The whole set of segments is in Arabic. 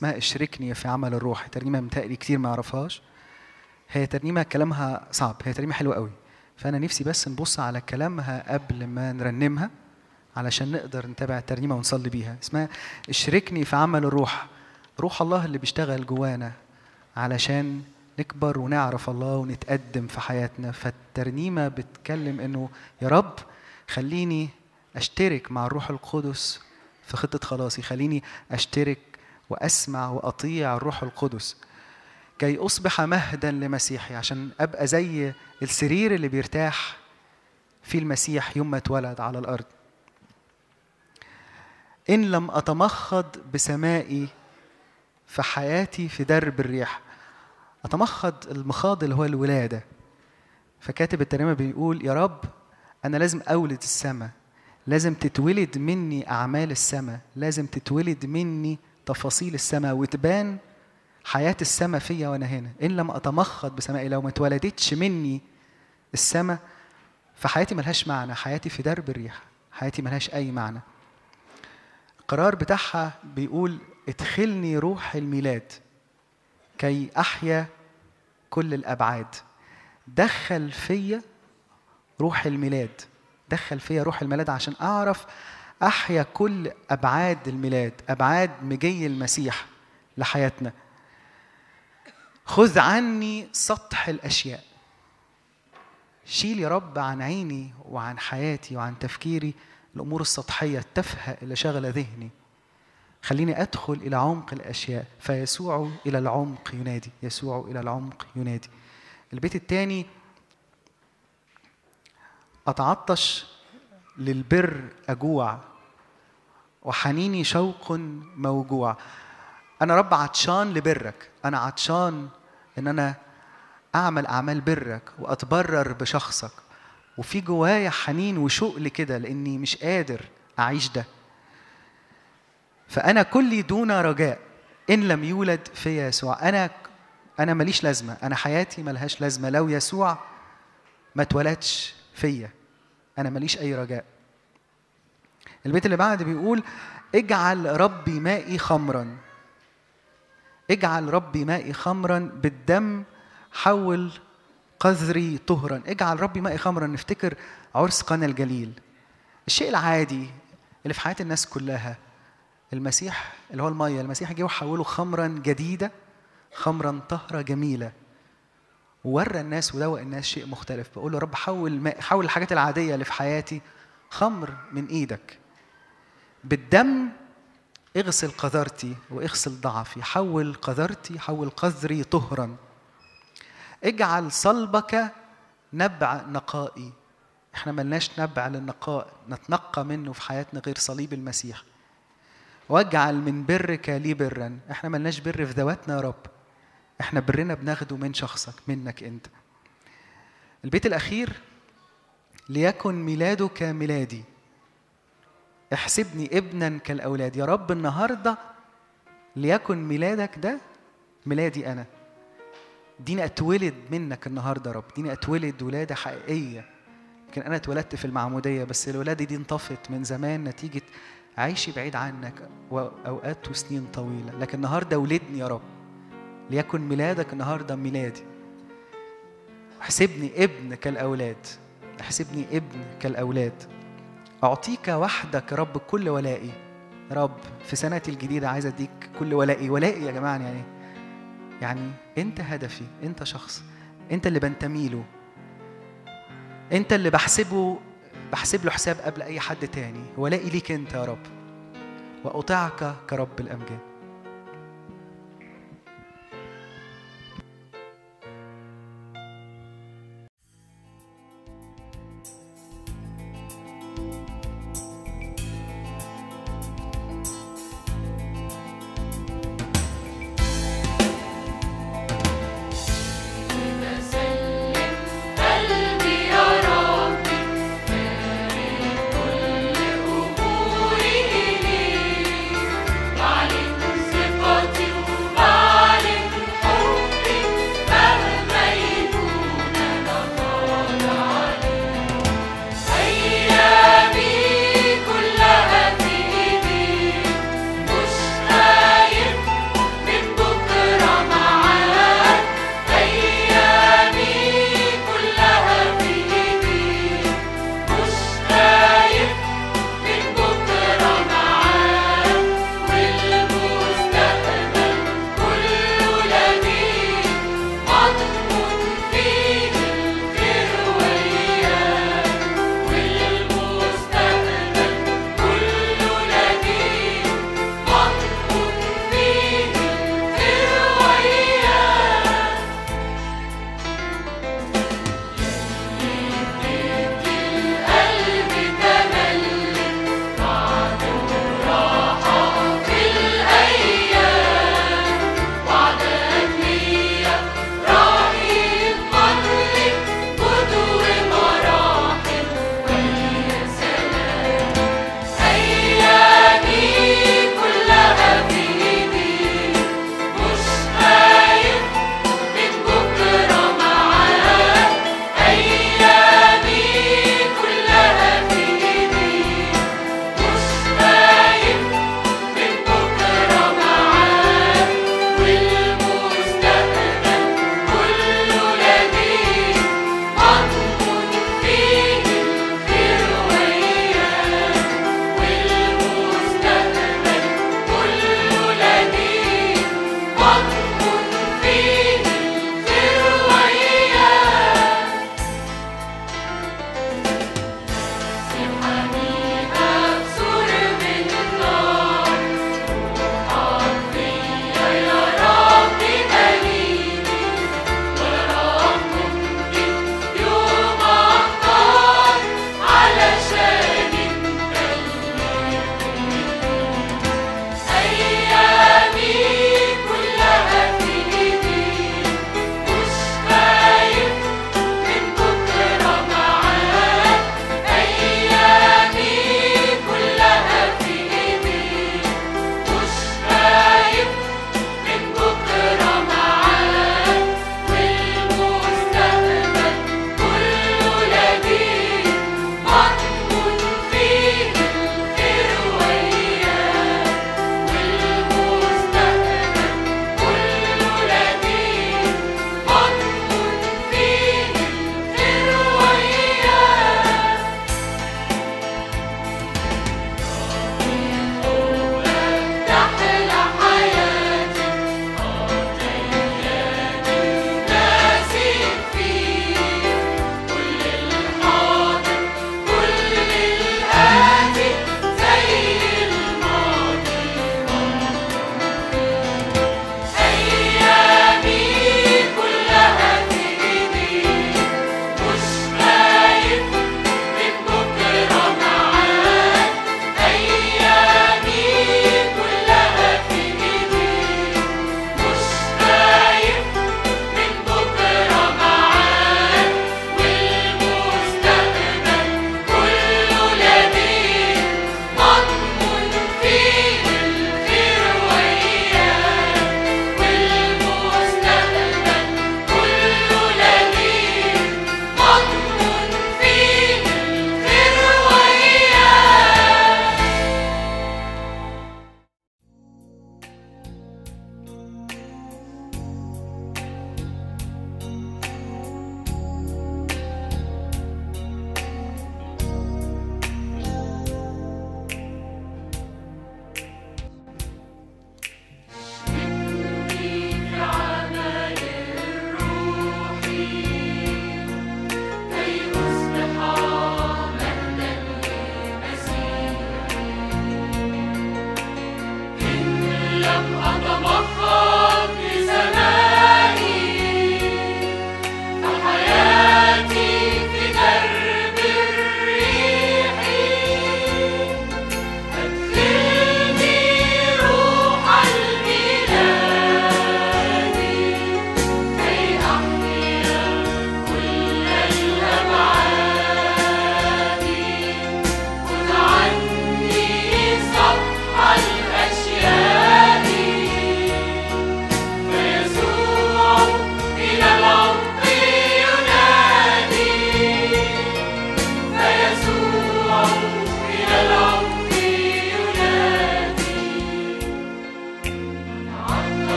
اسمها اشركني في عمل الروح. ترنيمة متهيألي كتير ما يعرفهاش. هي ترنيمة كلامها صعب. هي ترنيمة حلوة قوي. فأنا نفسي بس نبص على كلامها قبل ما نرنمها علشان نقدر نتابع الترنيمة ونصلي بيها. اسمها اشركني في عمل الروح. روح الله اللي بيشتغل جوانا علشان نكبر ونعرف الله ونتقدم في حياتنا. فالترنيمة بتكلم إنه يا رب خليني أشترك مع الروح القدس في خطة خلاصي. خليني أشترك وأسمع وأطيع الروح القدس. كي أصبح مهدا لمسيحي عشان أبقى زي السرير اللي بيرتاح في المسيح يوم ما اتولد على الأرض. إن لم أتمخض بسمائي في حياتي في درب الريح أتمخض المخاض اللي هو الولادة. فكاتب الترنيمه بيقول يا رب أنا لازم أولد السماء لازم تتولد مني أعمال السماء لازم تتولد مني تفاصيل السماء وتبان حياة السماء فيا وأنا هنا. إن لم أتمخض بسمائي لو ما اتولدتش مني السماء فحياتي ملهاش معنى. حياتي في درب الريح. حياتي ملهاش أي معنى. القرار بتاعها بيقول ادخلني روح الميلاد كي أحيا كل الأبعاد. دخل فيا روح الميلاد. دخل فيا روح الميلاد عشان أعرف أحيا كل أبعاد الميلاد أبعاد مجي المسيح لحياتنا. خذ عني سطح الأشياء. شيل يا رب عن عيني وعن حياتي وعن تفكيري الأمور السطحية التافهه اللي شغله ذهني. خليني أدخل إلى عمق الأشياء. فيسوع إلى العمق ينادي. يسوع إلى العمق ينادي. البيت الثاني أتعطش للبر أجوع. وحنيني شوق موجوع. أنا رب عطشان لبرك. أنا عطشان إن أنا أعمل أعمال برك وأتبرر بشخصك. وفي جوايا حنين وشوق لكده لأني مش قادر أعيش ده. فأنا كلي دون رجاء. إن لم يولد في يسوع. أنا أنا ماليش لازمة. أنا حياتي ملهاش لازمة. لو يسوع ما اتولدش فيا أنا ماليش أي رجاء. البيت اللي بعد بيقول اجعل ربي مائي خمرا. اجعل ربي مائي خمرا بالدم حول قذري طهرا. اجعل ربي مائي خمرا نفتكر عرس قنا الجليل. الشيء العادي اللي في حياة الناس كلها المسيح اللي هو المية المسيح جه وحوله خمرا جديدة خمرا طهرة جميلة. وورى الناس ودوق الناس شيء مختلف. بقول له رب حول حول الحاجات العادية اللي في حياتي خمر من إيدك. بالدم اغسل قذرتي واغسل ضعفي حول قذرتي حول قذري طهرا. اجعل صلبك نبع نقائي. إحنا ملناش نبع للنقاء نتنقى منه في حياتنا غير صليب المسيح. واجعل من برك لي برا. إحنا ملناش بر في ذواتنا يا رب. إحنا برنا بناخده من شخصك منك انت. البيت الأخير ليكن ميلادك ميلادي. احسبني ابنا كالأولاد. يا رب النهارده ليكن ميلادك ده ميلادي أنا. ديني أتولد منك النهارده يا رب. ديني أتولد ولادة حقيقية. يمكن أنا اتولدت في المعمودية بس الولادة دي انطفت من زمان نتيجة عيشي بعيد عنك واوقات وسنين طويلة. لكن النهارده ولدني يا رب. ليكن ميلادك النهارده ميلادي. احسبني ابن كالأولاد. احسبني ابن كالأولاد. أعطيك وحدك رب كل ولائي. رب في سنتي الجديدة عايز أديك كل ولائي. ولائي يا جماعة يعني يعني أنت هدفي أنت شخص أنت اللي بنتمي له أنت اللي بحسبه بحسب له حساب قبل أي حد تاني. ولائي ليك أنت يا رب. واطيعك كرب الأمجاد.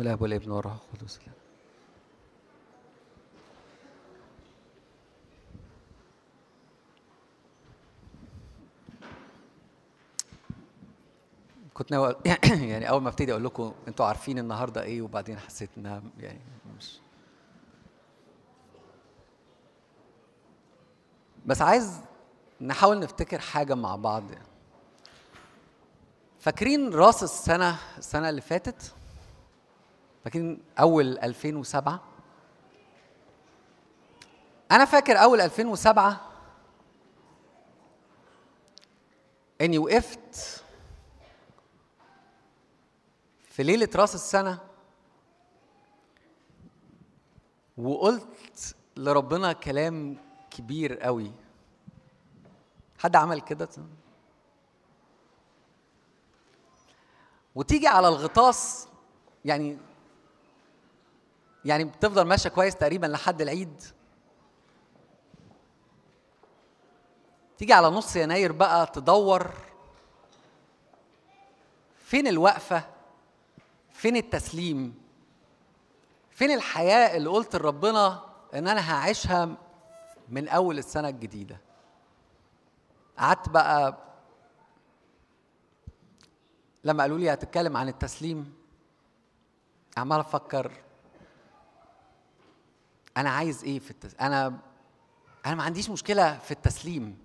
الله والابن والروح القدس كنت ناوي يعني أول ما أبتدي أقول لكم أنتوا عارفين النهارده إيه وبعدين حسيت إنها يعني مش بس عايز نحاول نفتكر حاجة مع بعض يعني. فاكرين راس السنة السنة اللي فاتت فاكرين أول 2007 أنا فاكر أول 2007 اني وقفت في ليلة رأس السنة وقلت لربنا كلام كبير قوي. حد عمل كده؟ وتيجي على الغطاس يعني يعني بتفضل ماشية كويس تقريبا لحد العيد. تيجي على نص يناير بقى تدور فين الوقفة؟ فين التسليم؟ فين الحياة اللي قلت لربنا إن أنا هعيشها من أول السنة الجديدة؟ قعدت بقى لما قالوا لي هتتكلم عن التسليم عمال أفكر أنا عايز إيه في التس... أنا أنا ما عنديش مشكلة في التسليم.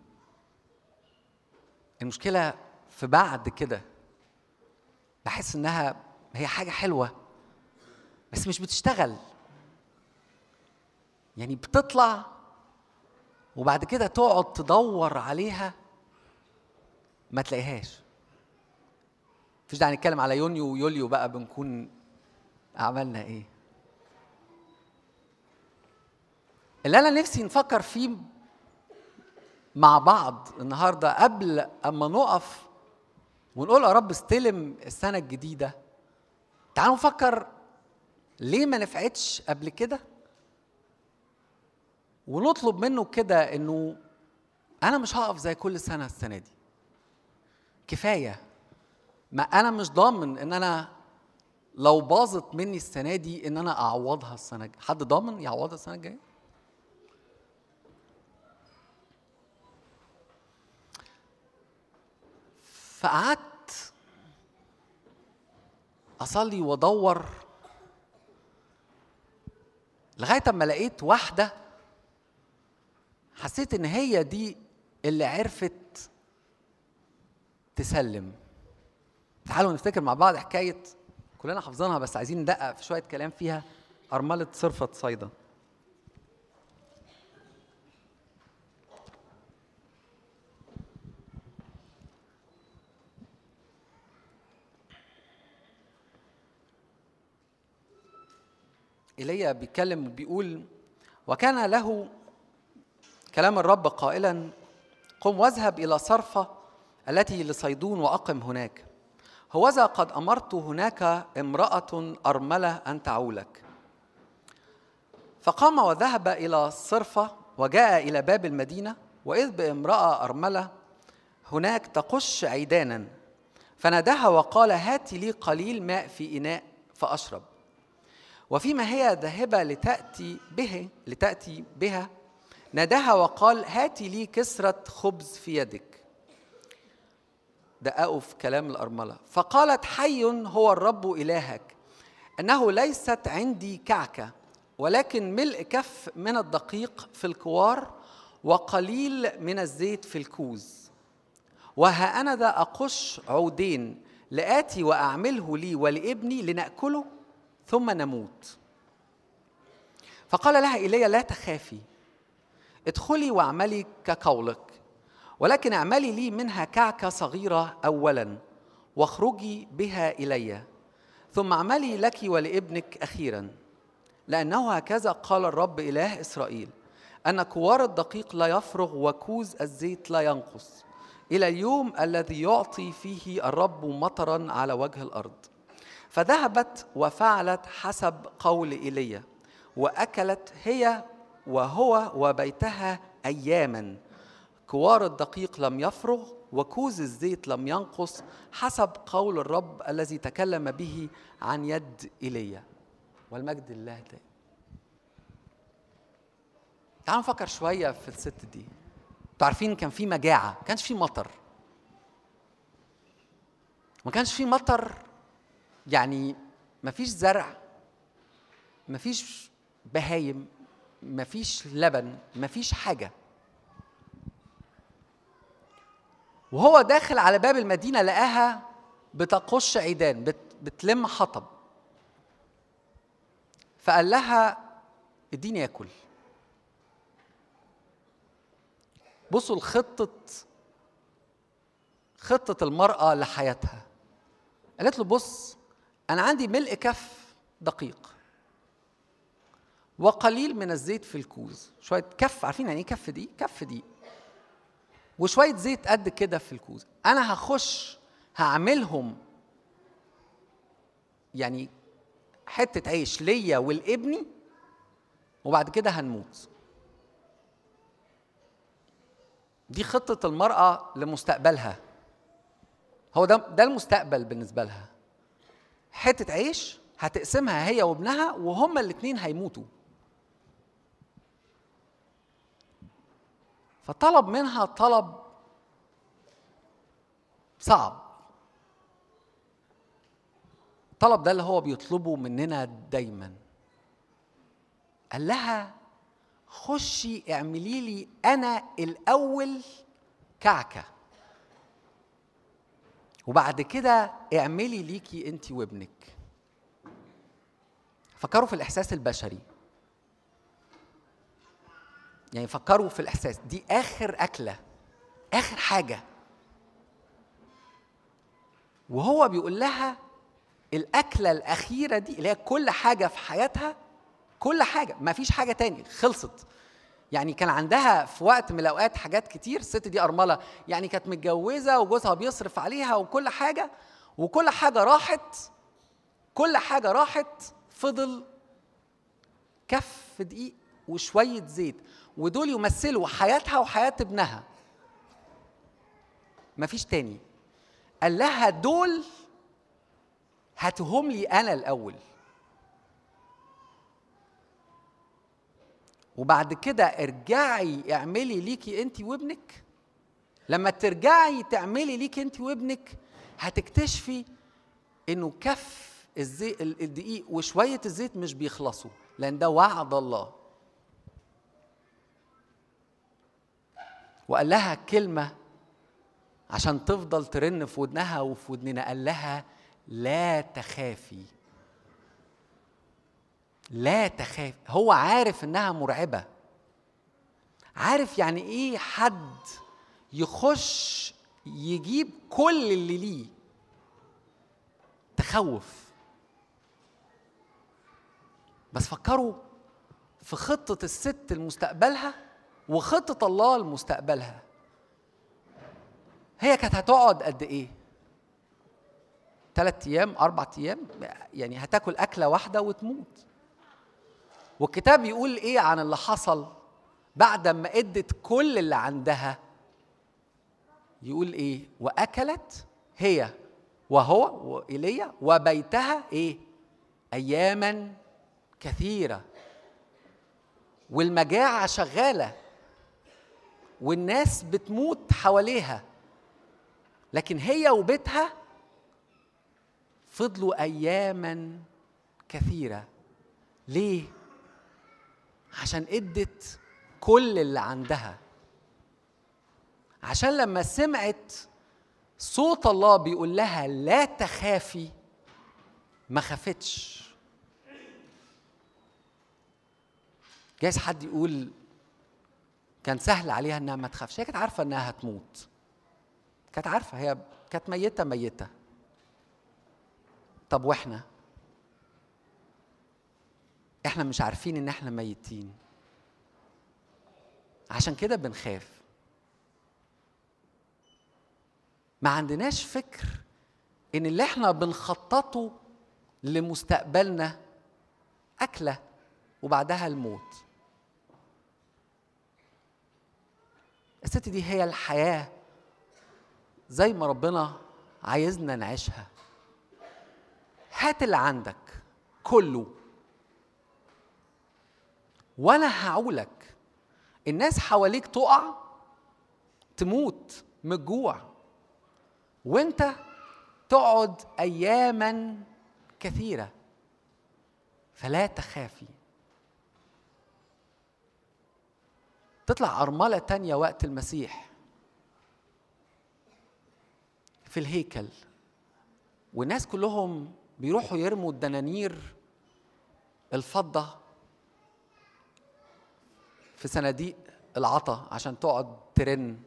المشكلة في بعد كده بحس إنها هي حاجة حلوة بس مش بتشتغل. يعني بتطلع وبعد كده تقعد تدور عليها ما تلاقيهاش. مفيش داعي نتكلم على يونيو ويوليو بقى بنكون عملنا إيه. اللي أنا نفسي نفكر فيه مع بعض النهارده قبل أما نقف ونقول يا رب استلم السنة الجديدة. تعالوا نفكر ليه ما نفعتش قبل كده؟ ونطلب منه كده إنه أنا مش هقف زي كل سنة السنة دي. كفاية. ما أنا مش ضامن إن أنا لو باظت مني السنة دي إن أنا أعوضها السنة الجايه حد ضامن يعوضها السنة الجاية؟ فقعدت أصلي وأدور لغاية أما لقيت واحدة حسيت إن هي دي اللي عرفت تسلم. تعالوا نفتكر مع بعض حكاية كلنا حافظينها بس عايزين ندقق في شوية كلام فيها. أرملة صرفة صيدا. ايليا بيتكلم وبيقول وكان له كلام الرب قائلا قم واذهب إلى صرفة التي لصيدون وأقم هناك. هوذا قد أمرت هناك امرأة أرملة أن تعولك فقام وذهب إلى صرفة وجاء إلى باب المدينة وإذ بامرأة أرملة هناك تقش عيدانا فناداها وقال هات لي قليل ماء في إناء فاشرب وفيما هي ذاهبة لتأتي به لتأتي بها. ناداها وقال هاتي لي كسرة خبز في يدك. دققوا في كلام الأرملة. فقالت حي هو الرب إلهك. أنه ليست عندي كعكة ولكن ملء كف من الدقيق في الكوار وقليل من الزيت في الكوز. وها أنا ذا أقش عودين لآتي وأعمله لي ولابني لنأكله؟ ثم نموت. فقال لها إيليا لا تخافي. ادخلي واعملي كقولك. ولكن اعملي لي منها كعكة صغيرة اولا واخرجي بها إلي. ثم اعملي لك ولابنك أخيرا. لأنه هكذا قال الرب إله إسرائيل أن كوار الدقيق لا يفرغ وكوز الزيت لا ينقص. إلى اليوم الذي يعطي فيه الرب مطرا على وجه الأرض. فذهبت وفعلت حسب قول إيليا وأكلت هي وهو وبيتها اياما. كوار الدقيق لم يفرغ وكوز الزيت لم ينقص حسب قول الرب الذي تكلم به عن يد إيليا. والمجد لله ده. تعالوا نفكر شوية في الست دي. أنتوا عارفين كان في مجاعة ما كانش في مطر. ما كانش في مطر يعني ما فيش زرع ما فيش بهايم ما فيش لبن ما فيش حاجة. وهو داخل على باب المدينة لقاها بتقش عيدان بت بتلم حطب. فقال لها اديني اكل بصوا الخطة خطة المرأة لحياتها. قالت له بص أنا عندي ملء كف دقيق وقليل من الزيت في الكوز. شوية كف عارفين يعني إيه كف دي؟ كف دي. وشوية زيت قد كده في الكوز. أنا هخش هعملهم يعني حتة عيش ليا ولابني وبعد كده هنموت. دي خطة المرأة لمستقبلها. هو ده ده المستقبل بالنسبة لها. حتة عيش هتقسمها هي وابنها وهما الاتنين هيموتوا. فطلب منها طلب صعب. الطلب ده اللي هو بيطلبه مننا دايما. قال لها خشي اعملي لي أنا الأول كعكة. وبعد كده اعملي ليكي انت وابنك. فكروا في الإحساس البشري. يعني فكروا في الإحساس. دي آخر أكلة. آخر حاجة. وهو بيقول لها الأكلة الأخيرة دي اللي هي كل حاجة في حياتها كل حاجة. ما فيش حاجة تاني. خلصت. يعني كان عندها في وقت من الأوقات حاجات كتير الست دي أرملة. يعني كانت متجوزة وجوزها بيصرف عليها وكل حاجة وكل حاجة راحت كل حاجة راحت فضل كف دقيق وشوية زيت. ودول يمثلوا حياتها وحياة ابنها. مفيش تاني. قال لها دول هاتهم لي أنا الأول. وبعد كده ارجعي اعملي ليكي انت وابنك. لما ترجعي تعملي ليكي انت وابنك هتكتشفي انه كف الزي... الدقيق وشوية الزيت مش بيخلصوا لأن ده وعد الله. وقال لها كلمة عشان تفضل ترن في ودنها وفي ودننا قال لها لا تخافي. لا تخاف. هو عارف إنها مرعبة. عارف يعني إيه حد يخش يجيب كل اللي ليه؟ تخوف. بس فكروا في خطة الست لمستقبلها وخطة الله لمستقبلها. هي كانت هتقعد قد إيه؟ ثلاث أيام أربع أيام؟ يعني هتاكل أكلة واحدة وتموت. والكتاب يقول إيه عن اللي حصل بعد ما أدت كل اللي عندها؟ يقول إيه؟ وأكلت هي وهو وإيليا وبيتها إيه؟ اياما كثيرة. والمجاعة شغالة. والناس بتموت حواليها. لكن هي وبيتها فضلوا اياما كثيرة. ليه؟ عشان ادت كل اللي عندها. عشان لما سمعت صوت الله بيقول لها لا تخافي ما خافتش. جايز حد يقول كان سهل عليها إنها ما تخافش. هي كانت عارفة إنها هتموت. كانت عارفة هي كانت ميتة ميتة. طب وإحنا؟ إحنا مش عارفين ان إحنا ميتين. عشان كده بنخاف. ما عندناش فكر ان اللي إحنا بنخططه لمستقبلنا أكلة وبعدها الموت. الست دي هي الحياة زي ما ربنا عايزنا نعيشها. هات اللي عندك كله. وأنا هعولك. الناس حواليك تقع تموت من الجوع. وانت تقعد اياما كثيرة فلا تخافي. تطلع أرملة تانية وقت المسيح في الهيكل. والناس كلهم بيروحوا يرموا الدنانير الفضة. في صناديق العطا عشان تقعد ترن.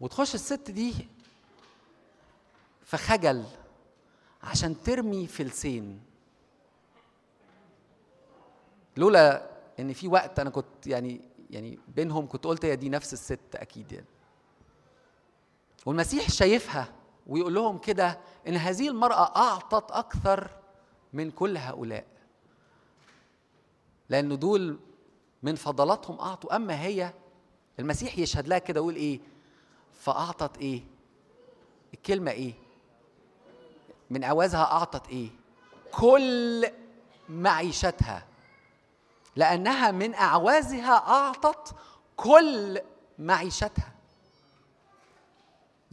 وتخش الست دي في خجل عشان ترمي فلسين لولا إن في وقت أنا كنت يعني يعني بينهم كنت قلت هي دي نفس الست أكيد يعني. والمسيح شايفها ويقول لهم كده إن هذه المرأة أعطت أكثر من كل هؤلاء. لأن دول من فضلاتهم أعطوا. أما هي المسيح يشهد لها كده يقول إيه؟ فأعطت إيه؟ الكلمة إيه؟ من عوازها أعطت إيه؟ كل معيشتها. لأنها من أعوازها أعطت كل معيشتها.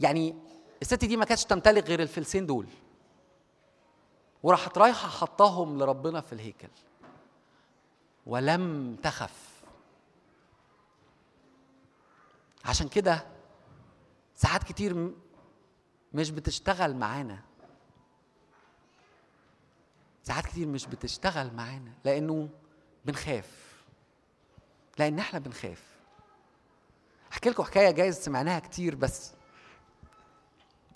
يعني الست دي ما كانتش تمتلك غير الفلسين دول. وراحت رايحة حطاهم لربنا في الهيكل. ولم تخف. عشان كده ساعات كتير مش بتشتغل معانا. ساعات كتير مش بتشتغل معانا لأنه بنخاف. لأن إحنا بنخاف. أحكي لكم حكاية جايز سمعناها كتير بس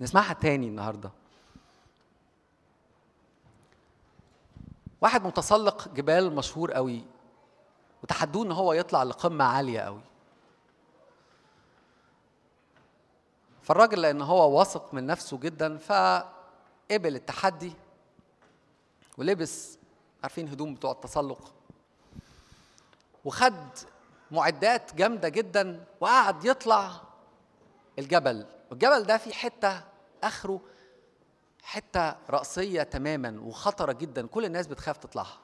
نسمعها تاني النهارده. واحد متسلق جبال مشهور قوي. وتحدوه إن هو يطلع لقمة عالية قوي. فالراجل لأن هو واثق من نفسه جدا فقبل التحدي ولبس عارفين هدوم بتوع التسلق وخد معدات جامدة جدا وقعد يطلع الجبل. والجبل ده فيه حتة آخره حتة رأسية تماما وخطرة جدا كل الناس بتخاف تطلعها.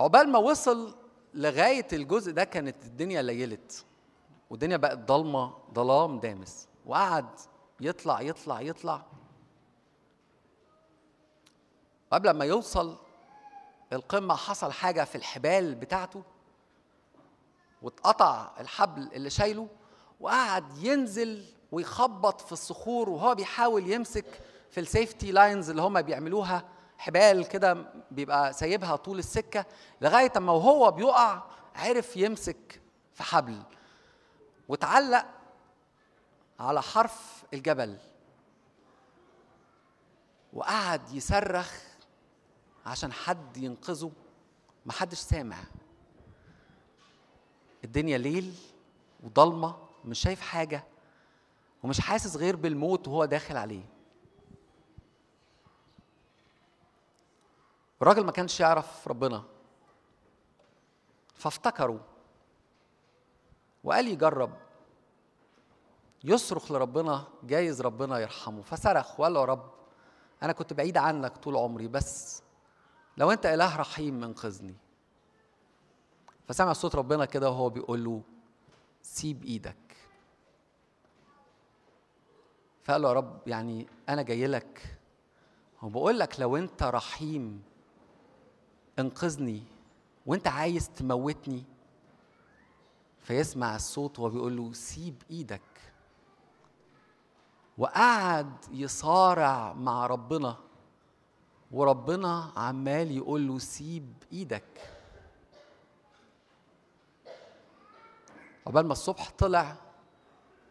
عقبال ما وصل لغاية الجزء ده كانت الدنيا ليلت والدنيا بقت ضلمة ظلام دامس. وقعد يطلع يطلع يطلع. وقبل ما يوصل القمة حصل حاجة في الحبال بتاعته واتقطع الحبل اللي شايله وقعد ينزل ويخبط في الصخور وهو بيحاول يمسك في السيفتي لاينز اللي هم بيعملوها. حبال كده بيبقى سايبها طول السكة لغاية أما وهو بيقع عرف يمسك في حبل واتعلق على حرف الجبل وقعد يصرخ عشان حد ينقذه. محدش سامع. الدنيا ليل وضلمة مش شايف حاجة ومش حاسس غير بالموت وهو داخل عليه. الراجل ما كانش يعرف ربنا. فافتكروا. وقال يجرب. يصرخ لربنا جايز ربنا يرحمه. فصرخ وقال له يا رب أنا كنت بعيد عنك طول عمري بس لو أنت إله رحيم انقذني فسمع صوت ربنا كده وهو بيقول له سيب إيدك. فقال له يا رب يعني أنا جاي لك. وبقول لك لو أنت رحيم انقذني وانت عايز تموتني. فيسمع الصوت وهو بيقول له سيب إيدك. وقعد يصارع مع ربنا. وربنا عمال يقول له سيب إيدك. عقبال ما الصبح طلع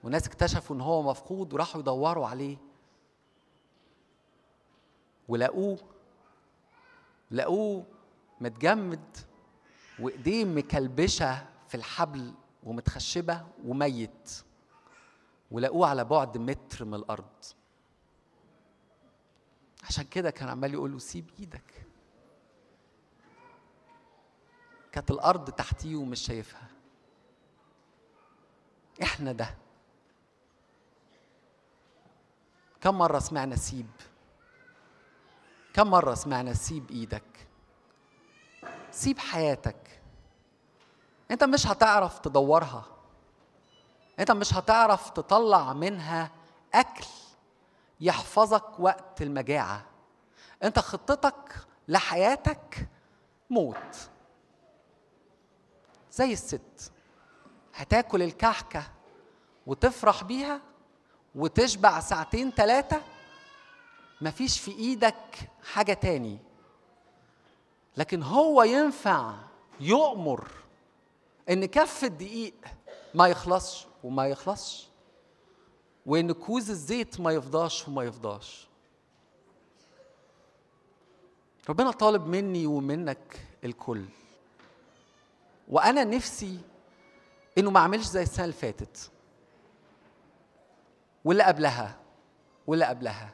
والناس اكتشفوا إن هو مفقود وراحوا يدوروا عليه. ولقوه لقوه متجمد وإيديه مكلبشة في الحبل ومتخشبة وميت ولقوه على بعد متر من الأرض. عشان كده كان عمال يقول له سيب إيدك. كانت الأرض تحتيه ومش شايفها. إحنا ده. كم مرة سمعنا سيب؟ كم مرة سمعنا سيب إيدك؟ سيب حياتك. انت مش هتعرف تدورها. انت مش هتعرف تطلع منها أكل يحفظك وقت المجاعة. انت خطتك لحياتك موت. زي الست. هتاكل الكحكه وتفرح بيها وتشبع ساعتين ثلاثة مفيش في إيدك حاجة تاني. لكن هو ينفع يؤمر إن كف الدقيق ما يخلصش وما يخلصش وإن كوز الزيت ما يفضاش وما يفضاش. ربنا طالب مني ومنك الكل. وأنا نفسي إنه ما أعملش زي السنة اللي فاتت. واللي قبلها واللي قبلها.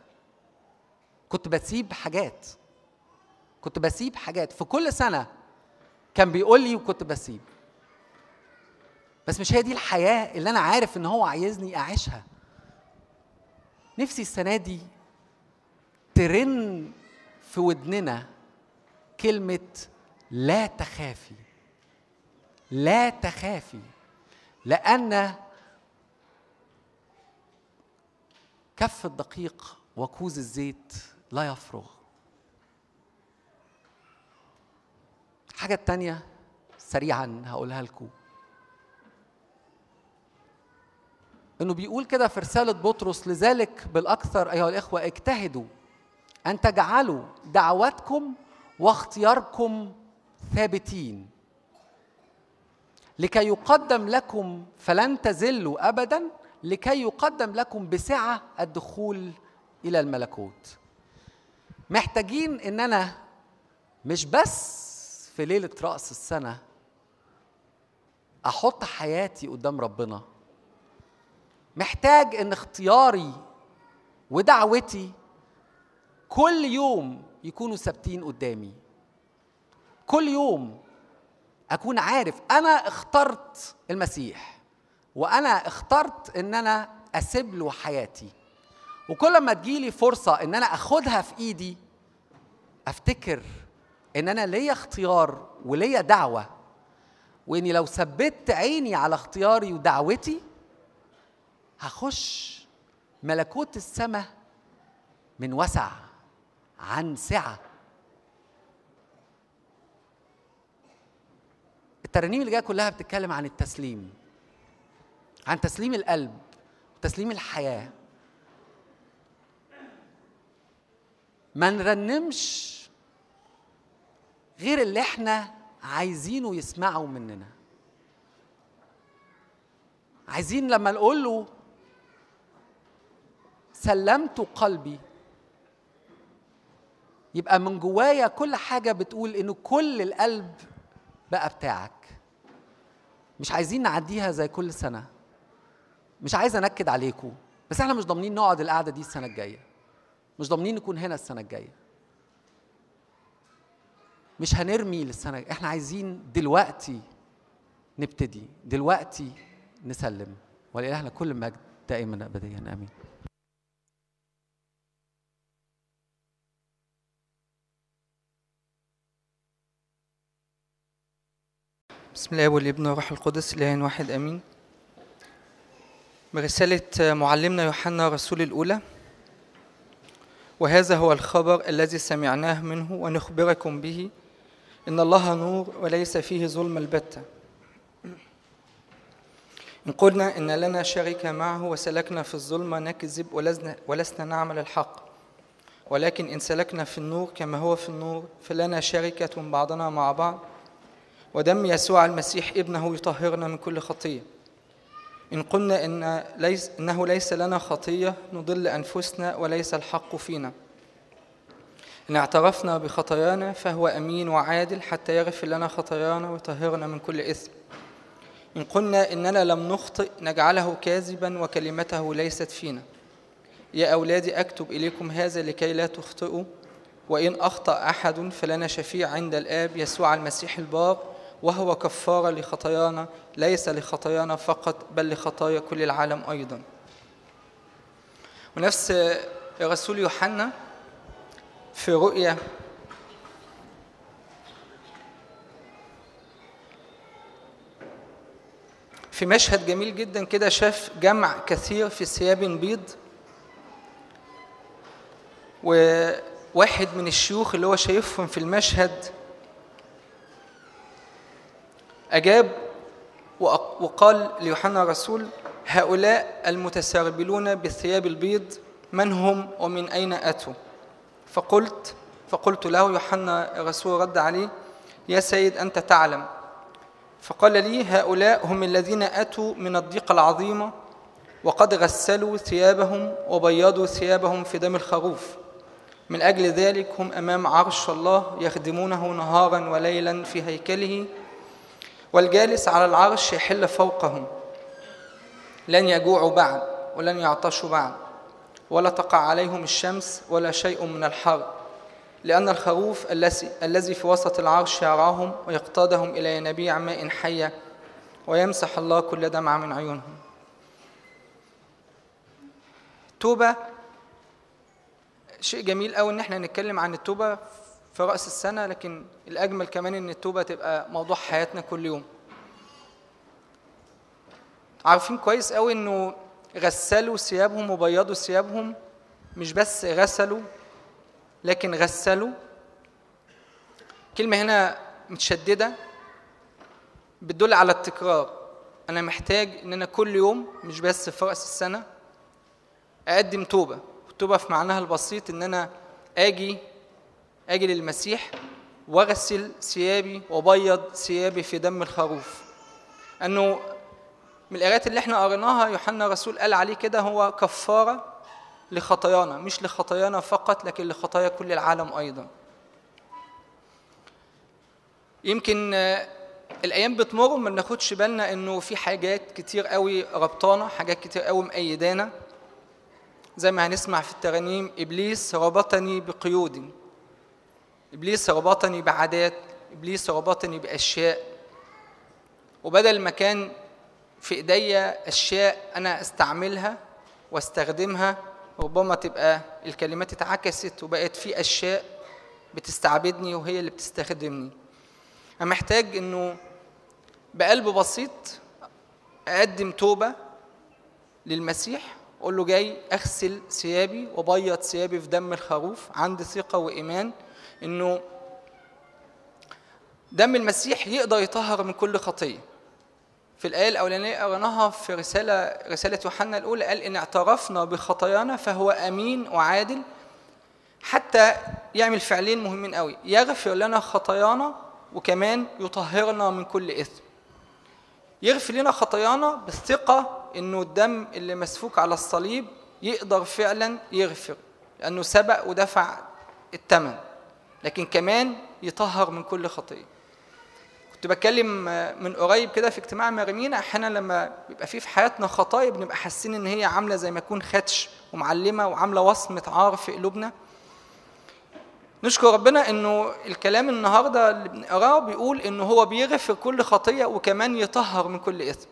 كنت بسيب حاجات. كنت بسيب حاجات. في كل سنة كان بيقول لي وكنت بسيب. بس مش هي دي الحياة اللي أنا عارف إن هو عايزني أعيشها. نفسي السنة دي ترن في ودننا كلمة لا تخافي. لا تخافي. لأن كف الدقيق وكوز الزيت لا يفرغ. الحاجة التانية سريعا هقولها لكم إنه بيقول كده في رسالة بطرس لذلك بالأكثر أيها الإخوة اجتهدوا أن تجعلوا دعواتكم واختياركم ثابتين. لكي يقدم لكم فلن تزلوا ابدا لكي يقدم لكم بسعة الدخول إلى الملكوت. محتاجين ان أنا مش بس في ليلة رأس السنة أحط حياتي قدام ربنا. محتاج إن اختياري ودعوتي كل يوم يكونوا ثابتين قدامي. كل يوم أكون عارف أنا اخترت المسيح وأنا اخترت إن أنا أسيب له حياتي. وكل ما تجيلي فرصة إن أنا أخدها في إيدي أفتكر إن أنا ليا اختيار وليا دعوة وإني لو ثبت عيني على اختياري ودعوتي هخش ملكوت السماء من وسع عن سعة. الترانيم اللي جاية كلها بتتكلم عن التسليم عن تسليم القلب وتسليم الحياة. ما نرنمش غير اللي إحنا عايزينه يسمعوا مننا. عايزين لما نقول له سلمت قلبي يبقى من جوايا كل حاجة بتقول انه كل القلب بقى بتاعك. مش عايزين نعديها زي كل سنة. مش عايز أنكد عليكم بس إحنا مش ضامنين نقعد القعدة دي السنة الجاية. مش ضامنين نكون هنا السنة الجاية. مش هنرمي للسنة. إحنا عايزين دلوقتي نبتدي دلوقتي نسلم. ولإلهنا كل مجد دائما ابديا آمين. بسم الله والابن والروح القدس اله واحد آمين. برسالة معلمنا يوحنا رسول الأولى. وهذا هو الخبر الذي سمعناه منه ونخبركم به. إن الله نور وليس فيه ظلم البتة. إن قلنا إن لنا شركة معه وسلكنا في الظلمة نكذب ولسنا, نعمل الحق. ولكن إن سلكنا في النور كما هو في النور فلنا شركة بعضنا مع بعض. ودم يسوع المسيح ابنه يطهرنا من كل خطية. إن قلنا إن ليس إنه ليس لنا خطية نضل أنفسنا وليس الحق فينا. إن اعترفنا بخطايانا فهو أمين وعادل حتى يغفر لنا خطايانا ويطهرنا من كل إثم. إن قلنا إننا لم نخطئ نجعله كاذبا وكلمته ليست فينا. يا أولادي أكتب إليكم هذا لكي لا تخطئوا. وإن أخطأ أحد فلنا شفيع عند الآب يسوع المسيح البار وهو كفارة لخطايانا ليس لخطايانا فقط بل لخطايا كل العالم أيضا. ونفس الرسول يوحنا في رؤيا في مشهد جميل جدا كده شاف جمع كثير في ثياب بيض وواحد من الشيوخ اللي هو شايفهم في المشهد أجاب وقال ليوحنا الرسول هؤلاء المتسربلون بالثياب البيض من هم ومن أين أتوا؟ فقلت فقلت له يوحنا الرسول رد عليه يا سيد أنت تعلم. فقال لي هؤلاء هم الذين أتوا من الضيقة العظيمة وقد غسلوا ثيابهم وبيضوا ثيابهم في دم الخروف. من أجل ذلك هم أمام عرش الله يخدمونه نهارا وليلا في هيكله والجالس على العرش يحل فوقهم. لن يجوعوا بعد ولن يعطشوا بعد. ولا تقع عليهم الشمس ولا شيء من الحر لأن الخروف الذي في وسط العرش يرعاهم ويقتادهم إلى ينابيع ماء حية ويمسح الله كل دمعة من عيونهم. توبة شيء جميل قوي إن إحنا نتكلم عن التوبة في رأس السنة لكن الأجمل كمان إن التوبة تبقى موضوع حياتنا كل يوم. عارفين كويس قوي إنه غسلوا ثيابهم وبيضوا ثيابهم مش بس غسلوا لكن غسلوا. كلمة هنا متشددة بتدل على التكرار. أنا محتاج إن أنا كل يوم مش بس في رأس السنة أقدم توبة. التوبة في معناها البسيط إن أنا آجي آجي للمسيح وأغسل ثيابي وأبيض ثيابي في دم الخروف. أنه من الآيات اللي إحنا قريناها يوحنا الرسول قال عليه كده هو كفارة لخطايانا مش لخطايانا فقط لكن لخطايا كل العالم أيضا. يمكن آه، الأيام بتمر وما بناخدش بالنا إنه في حاجات كتير قوي ربطانا حاجات كتير قوي مأيدانا زي ما هنسمع في الترانيم إبليس ربطني بقيود. إبليس ربطني بعادات. إبليس ربطني بأشياء. وبدل ما كان في إيديا أشياء أنا أستعملها وأستخدمها ربما تبقى الكلمات اتعكست وبقت في أشياء بتستعبدني وهي اللي بتستخدمني. أنا محتاج إنه بقلب بسيط أقدم توبة للمسيح أقول له جاي أغسل ثيابي وابيض ثيابي في دم الخروف عندي ثقة وإيمان إنه دم المسيح يقدر يطهر من كل خطية. في الآية الأولانية قريناها في رسالة رسالة يوحنا الأولى قال إن اعترفنا بخطايانا فهو أمين وعادل حتى يعمل فعلين مهمين قوي يغفر لنا خطايانا وكمان يطهرنا من كل إثم. يغفر لنا خطايانا بالثقة إنه الدم اللي مسفوك على الصليب يقدر فعلا يغفر لأنه سبق ودفع الثمن لكن كمان يطهر من كل خطيه كنت بتكلم من قريب كده في اجتماع مرمينا أحيانا لما بيبقى في في حياتنا خطايا بنبقى حاسين إن هي عاملة زي ما يكون خدش ومعلمة وعاملة وصمة عار في قلوبنا. نشكر ربنا إنه الكلام النهارده اللي بنقراه بيقول إنه هو بيغفر كل خطية وكمان يطهر من كل إثم.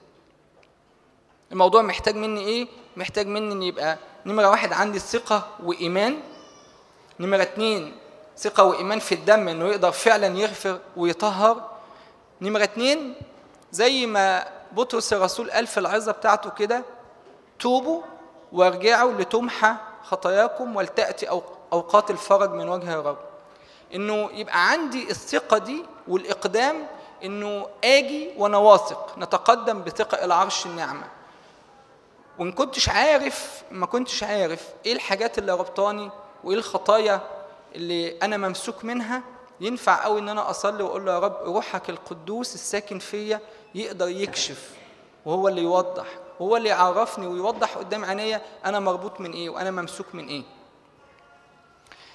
الموضوع محتاج مني إيه؟ محتاج مني إن يبقى نمرة واحد عندي ثقة وإيمان. نمرة اتنين ثقة وإيمان في الدم إنه يقدر فعلا يغفر ويطهر. نمرة اتنين زي ما بطرس الرسول قال في العظة بتاعته كده توبوا وارجعوا لتمحى خطاياكم ولتأتي أو- أوقات الفرج من وجه الرب. إنه يبقى عندي الثقة دي والإقدام إنه آجي وأنا واثق نتقدم بثقة إلى عرش النعمة وإن كنتش عارف ما كنتش عارف إيه الحاجات اللي ربطاني وإيه الخطايا اللي أنا ممسوك منها ينفع قوي إن أنا أصلي وأقول له يا رب روحك القدوس الساكن فيا يقدر يكشف وهو اللي يوضح وهو اللي يعرفني ويوضح قدام عينيا أنا مربوط من إيه وأنا ممسوك من إيه.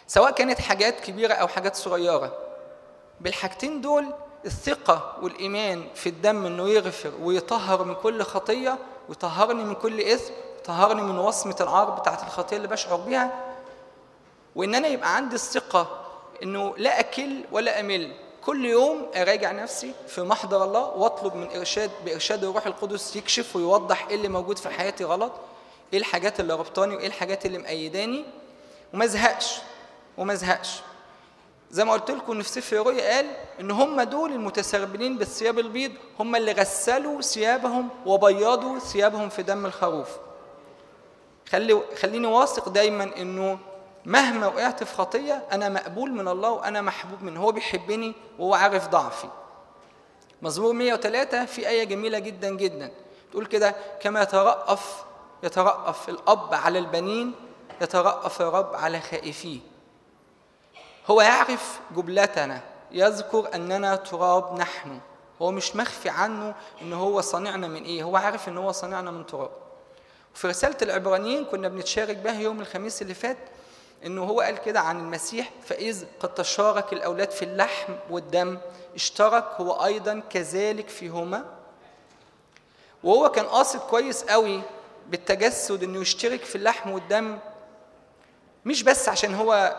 سواء كانت حاجات كبيرة أو حاجات صغيرة بالحاجتين دول الثقة والإيمان في الدم إنه يغفر ويطهر من كل خطية ويطهرني من كل إثم يطهرني من وصمة العار بتاعت الخطية اللي بشعر بيها وإن أنا يبقى عندي الثقة إنه لا أكل ولا أمل. كل يوم أراجع نفسي في محضر الله وأطلب من إرشاد بإرشاد الروح القدس يكشف ويوضح إيه اللي موجود في حياتي غلط إيه الحاجات اللي ربطاني وإيه الحاجات اللي مأيداني وما أزهقش وما أزهقش. زي ما قلت لكم إن في سفر قال إن هم دول المتسربلين بالثياب البيض هم اللي غسلوا ثيابهم وبيضوا ثيابهم في دم الخروف. خلي خليني واثق دايما إنه مهما وقعت في خطية أنا مقبول من الله وأنا محبوب منه. هو بيحبني وهو عارف ضعفي. مزمور 103 في آية جميلة جدا جدا. تقول كده كما يترأف يترأف الأب على البنين يترأف الرب على خائفيه. هو يعرف جملتنا. يذكر أننا تراب نحن. هو مش مخفي عنه إن هو صانعنا من إيه. هو عارف إن هو صانعنا من تراب. في رسالة العبرانيين كنا بنتشارك بها يوم الخميس اللي فات انه هو قال كده عن المسيح فإذ قد تشارك الأولاد في اللحم والدم اشترك هو أيضا كذلك فيهما. وهو كان قاصد كويس قوي بالتجسد إنه يشترك في اللحم والدم مش بس عشان هو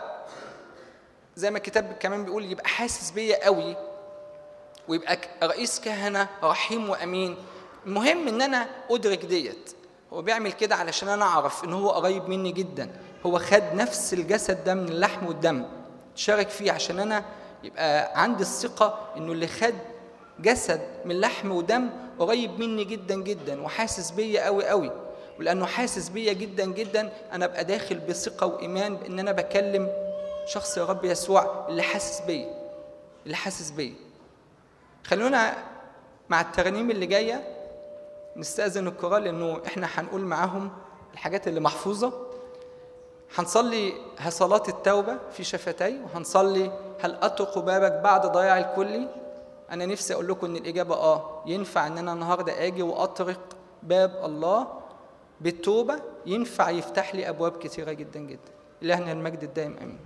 زي ما الكتاب كمان بيقول يبقى حاسس بيا قوي ويبقى رئيس كهنة رحيم وأمين. المهم إن أنا أدرك ديت. هو بيعمل كده علشان أنا أعرف إن هو قريب مني جدا. هو خد نفس الجسد ده من اللحم والدم. شارك فيه عشان أنا يبقى عندي الثقة إنه اللي خد جسد من لحم ودم قريب مني جدا جدا وحاسس بيا قوي قوي ولأنه حاسس بيا جدا جدا أنا أبقى داخل بثقة وإيمان بإن أنا بكلم شخص يا رب يسوع اللي حاسس بيا اللي حاسس بيا. خلونا مع الترانيم اللي جاية نستأذن الكورال لأنه إحنا هنقول معاهم الحاجات اللي محفوظة. هنصلي صلاة التوبة في شفتي وهنصلي هل أطرق بابك بعد ضياع الكلي أنا نفسي أقول لكم إن الإجابة آه. ينفع إن أنا النهاردة آجي وأطرق باب الله بالتوبة؟ ينفع يفتح لي أبواب كثيرة جدا جدا. إلهنا المجد الدائم آمين.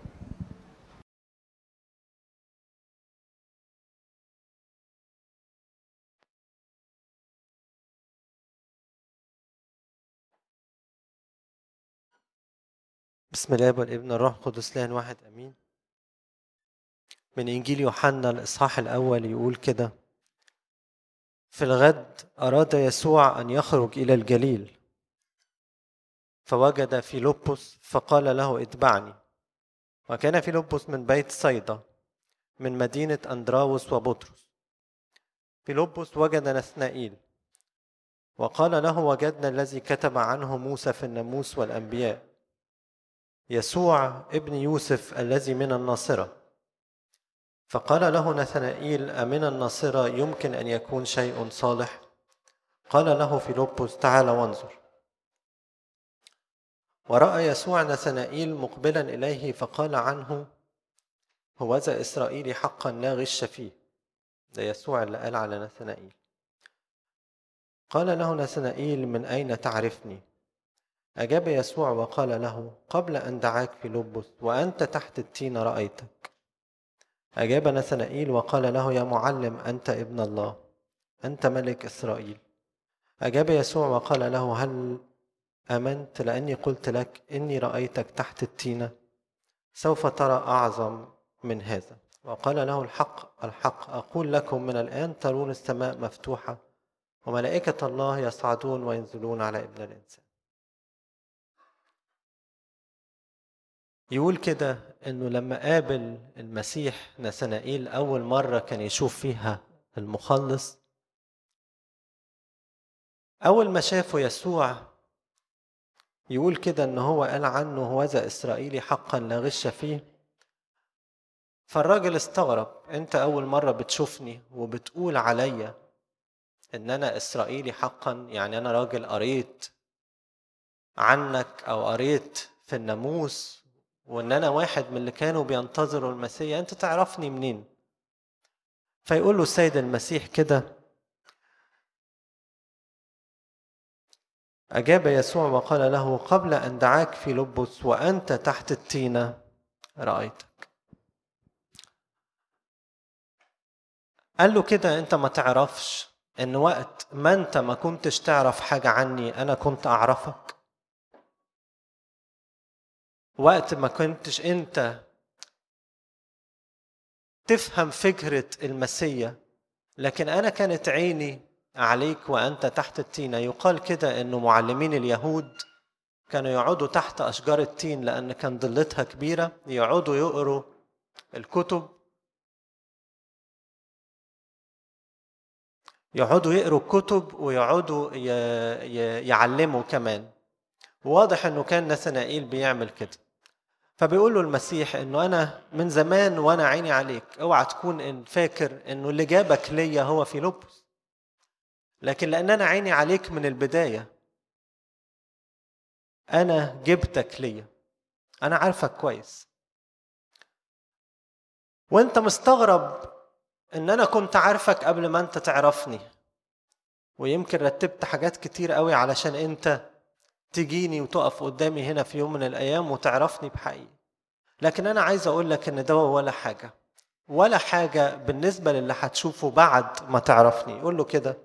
بسم الله والابن الروح القدس لأن واحد آمين. من إنجيل يوحنا الإصحاح الأول يقول كده في الغد أراد يسوع أن يخرج إلى الجليل فوجد فيلبس فقال له اتبعني وكان فيلبس من بيت صيدا من مدينة أندراوس وبطرس. فيلبس وجد نثنائيل وقال له وجدنا الذي كتب عنه موسى في الناموس والأنبياء. يسوع ابن يوسف الذي من الناصرة. فقال له نثنائيل أمن الناصرة يمكن أن يكون شيء صالح؟ قال له فيلبس تعال وانظر. ورأى يسوع نثنائيل مقبلا إليه فقال عنه هوذا إسرائيلي حقا لا غش فيه. ده يسوع اللي قال على نثنائيل. قال له نثنائيل من أين تعرفني؟ أجاب يسوع وقال له قبل أن دعاك في لبس وأنت تحت التين رأيتك. أجاب نثنائيل وقال له يا معلم أنت ابن الله أنت ملك إسرائيل. أجاب يسوع وقال له هل آمنت لأني قلت لك إني رأيتك تحت التينة سوف ترى أعظم من هذا. وقال له الحق الحق. أقول لكم من الآن ترون السماء مفتوحة وملائكة الله يصعدون وينزلون على ابن الإنسان. يقول كده إنه لما قابل المسيح نثنائيل أول مرة كان يشوف فيها المخلص أول ما شافه يسوع يقول كده إن هو قال عنه هوذا إسرائيلي حقا لا غش فيه. فالراجل استغرب أنت أول مرة بتشوفني وبتقول عليا إن أنا إسرائيلي حقا؟ يعني أنا راجل قريت عنك أو قريت في الناموس وإن أنا واحد من اللي كانوا بينتظروا المسيح أنت تعرفني منين؟ فيقول له السيد المسيح كده أجاب يسوع وقال له قبل أن دعاك في لبس وأنت تحت التينة رأيتك. قال له كده أنت ما تعرفش إن وقت ما أنت ما كنتش تعرف حاجة عني أنا كنت أعرفك. وقت ما كنتش انت تفهم فكرة المسيا لكن أنا كانت عيني عليك وأنت تحت التينة. يقال كده إنه معلمين اليهود كانوا يقعدوا تحت أشجار التين لأن كان ضلتها كبيرة. يقعدوا يقروا الكتب يقعدوا يقروا الكتب ويقعدوا يعلموا كمان. واضح إنه كان نثنائيل بيعمل كده. فبيقول له المسيح إنه أنا من زمان وأنا عيني عليك أوعى تكون إن فاكر إنه اللي جابك ليا هو فيلبس. لكن لأن أنا عيني عليك من البداية أنا جبتك ليا. أنا عارفك كويس. وأنت مستغرب إن أنا كنت عارفك قبل ما أنت تعرفني. ويمكن رتبت حاجات كتير قوي علشان أنت تجيني وتقف قدامي هنا في يوم من الأيام وتعرفني بحقيقي. لكن أنا عايز أقول لك إن ده ولا حاجة. ولا حاجة بالنسبة للي هتشوفه بعد ما تعرفني. قول له كده.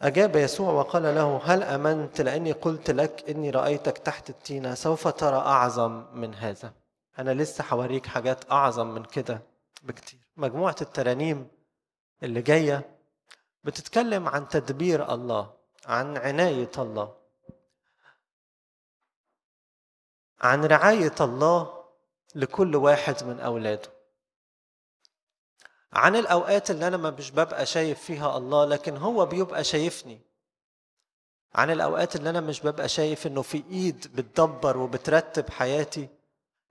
أجاب يسوع وقال له هل أمنت لأني قلت لك إني رأيتك تحت التينة؟ سوف ترى أعظم من هذا. أنا لسه هوريك حاجات أعظم من كده بكتير. مجموعة الترانيم اللي جاية بتتكلم عن تدبير الله. عن عناية الله. عن رعاية الله لكل واحد من أولاده. عن الأوقات اللي أنا مش ببقى شايف فيها الله لكن هو بيبقى شايفني. عن الأوقات اللي أنا مش ببقى شايف إنه في إيد بتدبر وبترتب حياتي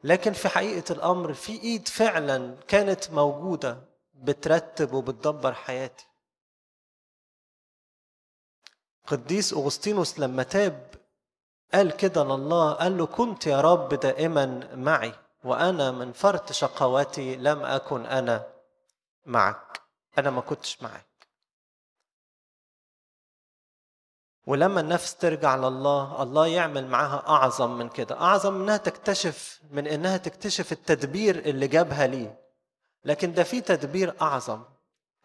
لكن في حقيقة الأمر في إيد فعلا كانت موجودة بترتب وبتدبر حياتي. قديس أغسطينوس لما تاب قال كده لله قال له كنت يا رب دائما معي وأنا من فرط شقواتي لم أكن أنا معك أنا ما كنتش معك. ولما النفس ترجع لله الله يعمل معاها أعظم من كده أعظم منها تكتشف من إنها تكتشف التدبير اللي جابها ليه. لكن ده في تدبير أعظم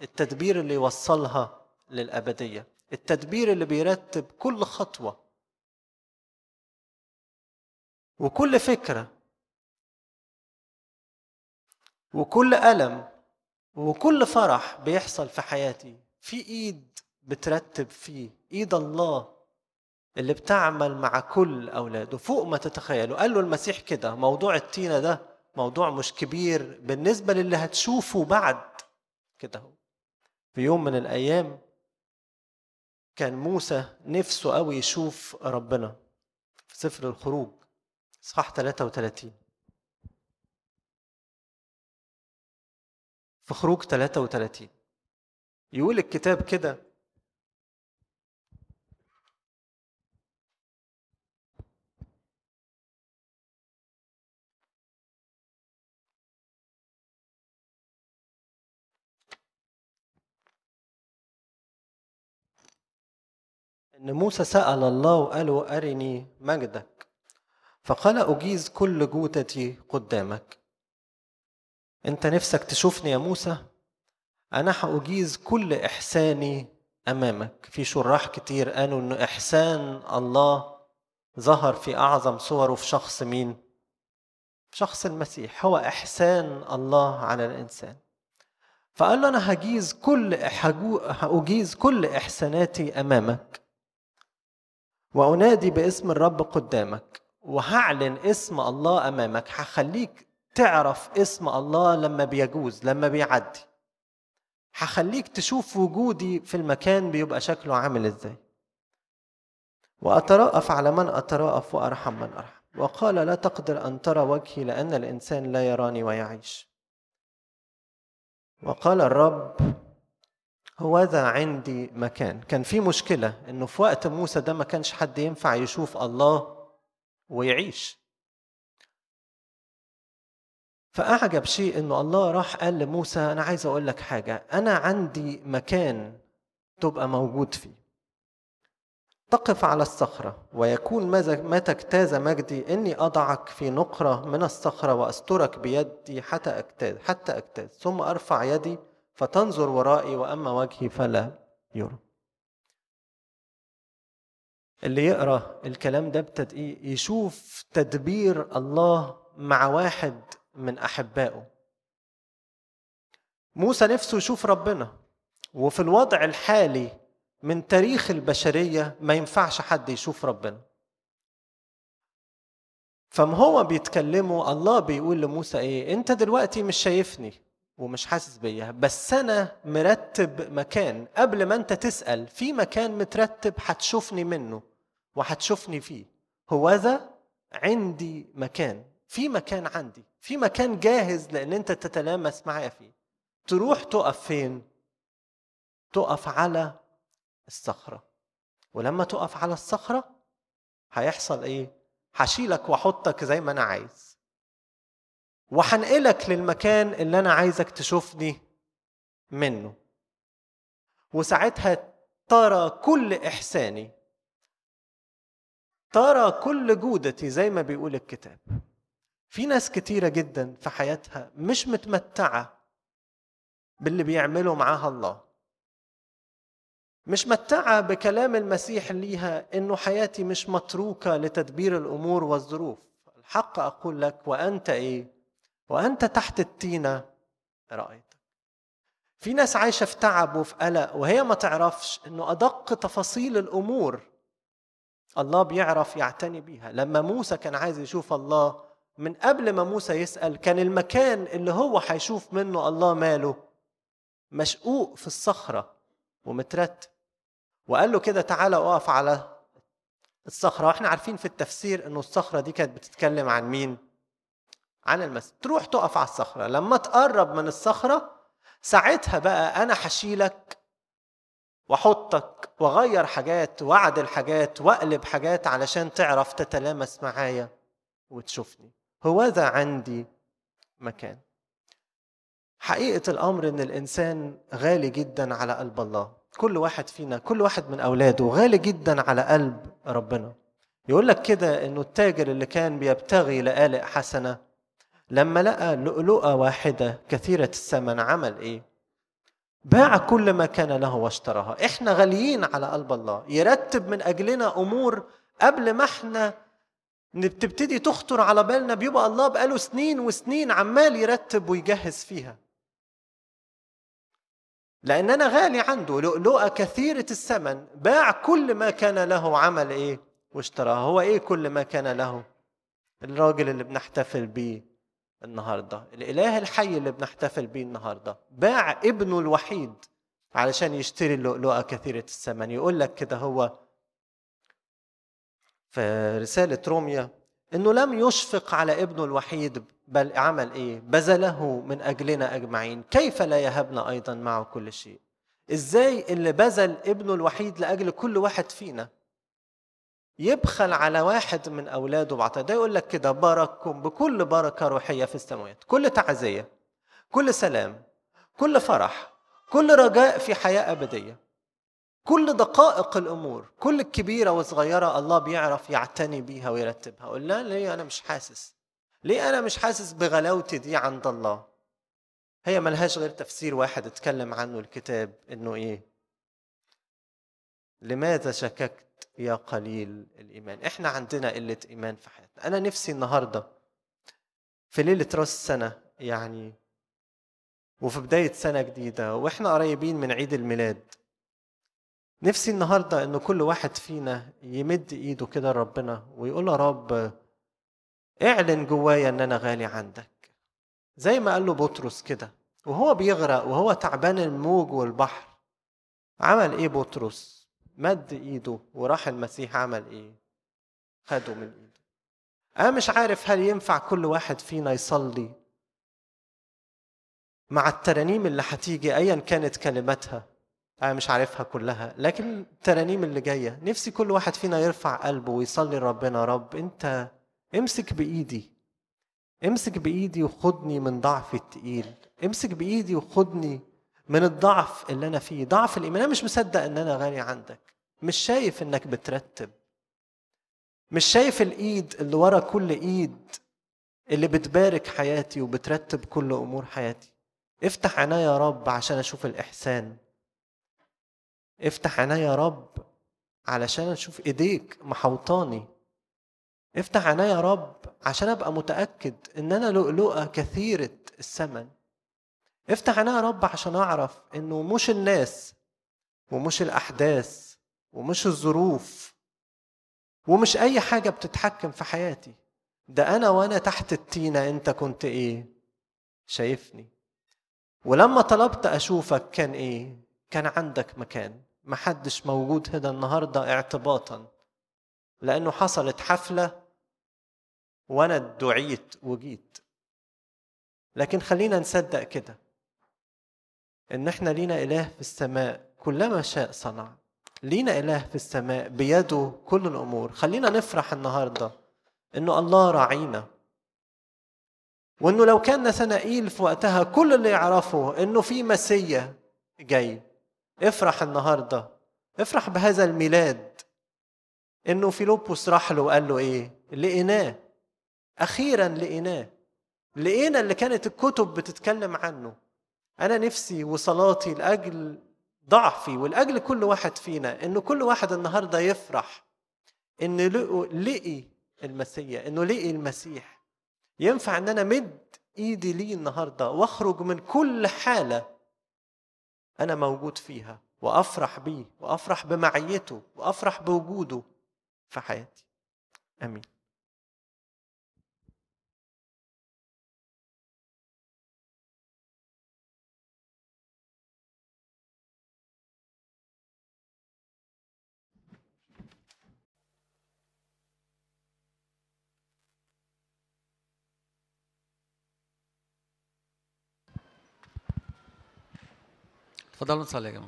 التدبير اللي يوصلها للأبدية. التدبير اللي بيرتب كل خطوة وكل فكرة وكل ألم وكل فرح بيحصل في حياتي. في إيد بترتب فيه. إيد الله اللي بتعمل مع كل أولاده. فوق ما تتخيلوا. قال له المسيح كده. موضوع التينة ده موضوع مش كبير. بالنسبة للي هتشوفه بعد كده في يوم من الأيام كان موسى نفسه قوي يشوف ربنا في سفر الخروج. إصحاح 33 في خروج 33 يقول الكتاب كده إن موسى سأل الله وقال له أرني مجدك. فقال أجيز كل جودتي قدامك. أنت نفسك تشوفني يا موسى؟ أنا هأجيز كل إحساني أمامك. في شراح كتير قالوا ان إحسان الله ظهر في أعظم صوره في شخص مين؟ في شخص المسيح. هو إحسان الله على الإنسان. فقال له أنا هجيز كل هأجيز كل إحساناتي أمامك. وأنادي باسم الرب قدامك وهعلن اسم الله أمامك. هخليك تعرف اسم الله لما بيجوز لما بيعدي. هخليك تشوف وجودي في المكان بيبقى شكله عامل إزاي. وأتراءف على من أتراءف وأرحم من أرحم. وقال لا تقدر أن ترى وجهي لأن الإنسان لا يراني ويعيش. وقال الرب هوذا عندي مكان. كان في مشكلة إنه في وقت موسى ده ما كانش حد ينفع يشوف الله ويعيش. فأعجب شيء إنه الله راح قال لموسى أنا عايز أقول لك حاجة أنا عندي مكان تبقى موجود فيه. تقف على الصخرة ويكون متى اجتاز مجدي إني أضعك في نقرة من الصخرة وأسترك بيدي حتى أجتاز حتى أجتاز ثم أرفع يدي فتنظر ورائي وأما وجهي فلا يرى. اللي يقرأ الكلام ده بتدقيق يشوف تدبير الله مع واحد من أحبائه. موسى نفسه يشوف ربنا وفي الوضع الحالي من تاريخ البشرية ما ينفعش حد يشوف ربنا. فما هو بيتكلموا الله بيقول لموسى إيه؟ أنت دلوقتي مش شايفني. ومش حاسس بيا بس أنا مرتب مكان. قبل ما أنت تسأل في مكان مترتب هتشوفني منه وهتشوفني فيه. هو ذا عندي مكان. في مكان عندي. في مكان جاهز لأن أنت تتلامس معايا فيه. تروح تقف فين؟ تقف على الصخرة. ولما تقف على الصخرة هيحصل إيه؟ هشيلك وأحطك زي ما أنا عايز. وهنقلك للمكان اللي أنا عايزك تشوفني منه. وساعتها ترى كل إحساني ترى كل جودتي زي ما بيقول الكتاب. في ناس كتيرة جدا في حياتها مش متمتعة باللي بيعمله معاها الله. مش متعة بكلام المسيح ليها إنه حياتي مش متروكة لتدبير الأمور والظروف. الحق أقول لك وأنت إيه؟ وأنت تحت التينة رأيتك. في ناس عايشة في تعب وفي قلق وهي ما تعرفش إنه أدق تفاصيل الأمور الله بيعرف يعتني بيها. لما موسى كان عايز يشوف الله من قبل ما موسى يسأل كان المكان اللي هو هيشوف منه الله ماله مشقوق في الصخرة ومترتب. وقال له كده تعالى أقف على الصخرة. وإحنا عارفين في التفسير إنه الصخرة دي كانت بتتكلم عن مين؟ عن المسيح تروح تقف على الصخرة. لما تقرب من الصخرة ساعتها بقى أنا هشيلك وأحطك وأغير حاجات وأعدل حاجات وأقلب حاجات علشان تعرف تتلامس معايا وتشوفني. هوذا عندي مكان. حقيقة الأمر إن الإنسان غالي جدا على قلب الله. كل واحد فينا كل واحد من أولاده غالي جدا على قلب ربنا. يقول لك كده إنه التاجر اللي كان بيبتغي لآلئ حسنة لما لقى لؤلؤة واحدة كثيرة الثمن عمل إيه؟ باع كل ما كان له واشتراها. إحنا غاليين على قلب الله. يرتب من أجلنا أمور قبل ما إحنا بتبتدي تخطر على بالنا. بيبقى الله بقاله سنين وسنين عمال يرتب ويجهز فيها. لأن أنا غالي عنده. لؤلؤة كثيرة الثمن. باع كل ما كان له عمل إيه؟ واشتراه هو إيه كل ما كان له؟ الراجل اللي بنحتفل بيه. النهاردة. الإله الحي اللي بنحتفل بيه النهاردة. باع ابنه الوحيد علشان يشتري اللؤلؤة كثيرة الثمن يقول لك كده هو في رسالة روميا إنه لم يشفق على ابنه الوحيد بل عمل إيه؟ بذله من أجلنا أجمعين. كيف لا يهبنا أيضا معه كل شيء؟ إزاي اللي بذل ابنه الوحيد لأجل كل واحد فينا؟ يبخل على واحد من أولاده بعطاء. ده يقول لك كده بارككم بكل بركة روحية في السماوات كل تعزية كل سلام كل فرح كل رجاء في حياة أبدية كل دقائق الأمور كل الكبيره والصغيره الله بيعرف يعتني بيها ويرتبها. قلنا ليه؟ أنا مش حاسس. ليه أنا مش حاسس بغلاوتي دي عند الله؟ هي ملهاش غير تفسير واحد اتكلم عنه الكتاب إنه إيه؟ لماذا شككت؟ يا قليل الإيمان. إحنا عندنا قلة إيمان في حياتنا. أنا نفسي النهارده في ليلة راس السنة يعني وفي بداية سنة جديدة وإحنا قريبين من عيد الميلاد. نفسي النهارده إن كل واحد فينا يمد إيده كده لربنا ويقول يا رب اعلن جوايا إن أنا غالي عندك. زي ما قال له بطرس كده وهو بيغرق وهو تعبان الموج والبحر. عمل إيه بطرس؟ مد إيده وراح المسيح عمل إيه؟ خده من إيده. أنا مش عارف هل ينفع كل واحد فينا يصلي مع الترانيم اللي هتيجي ايا كانت كلماتها. أنا مش عارفها كلها لكن الترانيم اللي جاية. نفسي كل واحد فينا يرفع قلبه ويصلي لربنا رب أنت امسك بإيدي. امسك بإيدي وخدني من ضعفي التقيل. امسك بإيدي وخدني من الضعف اللي أنا فيه. ضعف الإيمان. أنا مش مصدق إن أنا غالي عندك. مش شايف إنك بترتب. مش شايف الإيد اللي ورا كل إيد اللي بتبارك حياتي وبترتب كل أمور حياتي. افتح عينيا يا رب عشان أشوف الإحسان. افتح عينيا يا رب علشان أشوف إيديك محوطاني. افتح عينيا يا رب عشان أبقى متأكد إن أنا لؤلؤة كثيرة الثمن افتح عينيا يا رب عشان أعرف إنه مش الناس ومش الأحداث ومش الظروف ومش أي حاجة بتتحكم في حياتي. ده أنا وأنا تحت التينة أنت كنت إيه؟ شايفني. ولما طلبت أشوفك كان إيه؟ كان عندك مكان. محدش موجود هنا النهارده اعتباطا. لأنه حصلت حفلة وأنا دعيت وجيت. لكن خلينا نصدق كده. إن إحنا لينا إله في السماء كلما شاء صنع. لينا إله في السماء بيده كل الأمور. خلينا نفرح النهارده إنه الله راعينا. وإنه لو كان نثنائيل في وقتها كل اللي يعرفه إنه في مسيا جاي. افرح النهارده. افرح بهذا الميلاد. إنه فيلبس راح له وقال له إيه؟ لقيناه. أخيرا لقيناه. لقينا اللي كانت الكتب بتتكلم عنه. أنا نفسي وصلاتي لأجل ضعفي ولاجل كل واحد فينا إنه كل واحد النهارده يفرح إن لقي المسيح إنه لقي المسيح. ينفع إن أنا مد إيدي ليه النهارده وأخرج من كل حالة أنا موجود فيها وأفرح بيه وأفرح بمعيته وأفرح بوجوده في حياتي. آمين. फदल सालेगम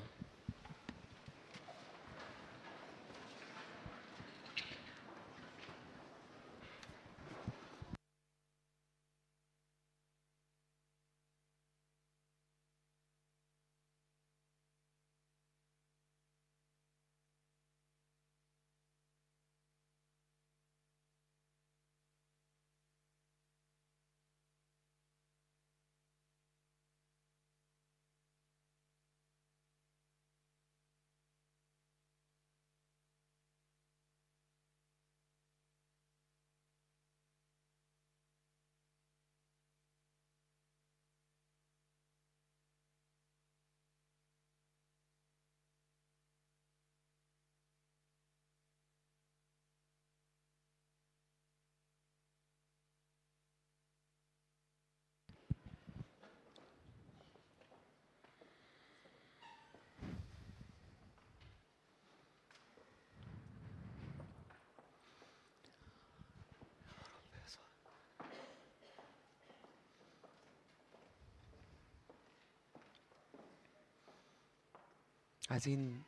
عايزين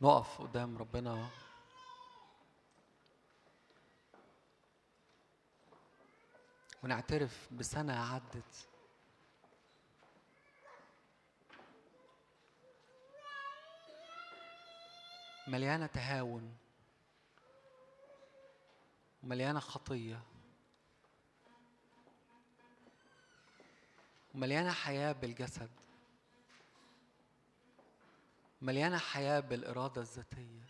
نقف قدام ربنا. ونعترف بسنة عدت. مليانة تهاون. ومليانة خطية. ومليانة حياة بالجسد. مليانة حياة بالإرادة الذاتية.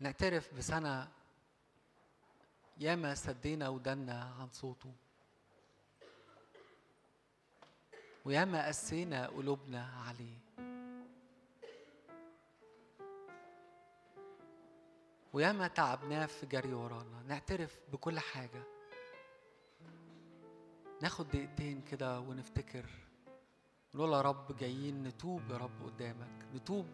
نعترف بسنة ياما سدينا ودنا عن صوته. وياما قسينا قلوبنا عليه. وياما تعبناه في جري ورانا. نعترف بكل حاجة. ناخد دقيقتين كده ونفتكر. نقول يا رب جايين نتوب يا رب قدامك. نتوب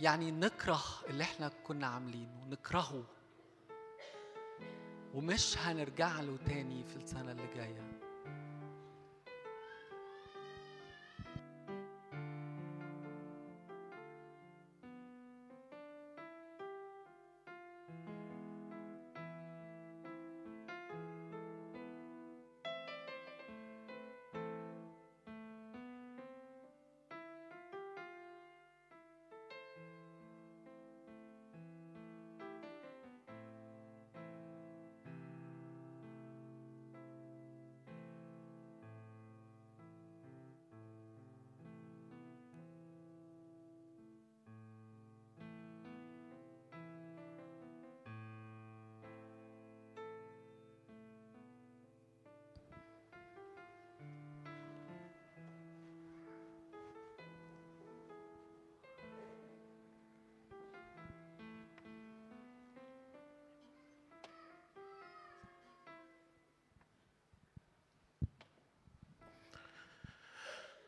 يعني نكره اللي إحنا كنا عاملينه نكرهه. ومش هنرجع له تاني في السنة اللي جاية.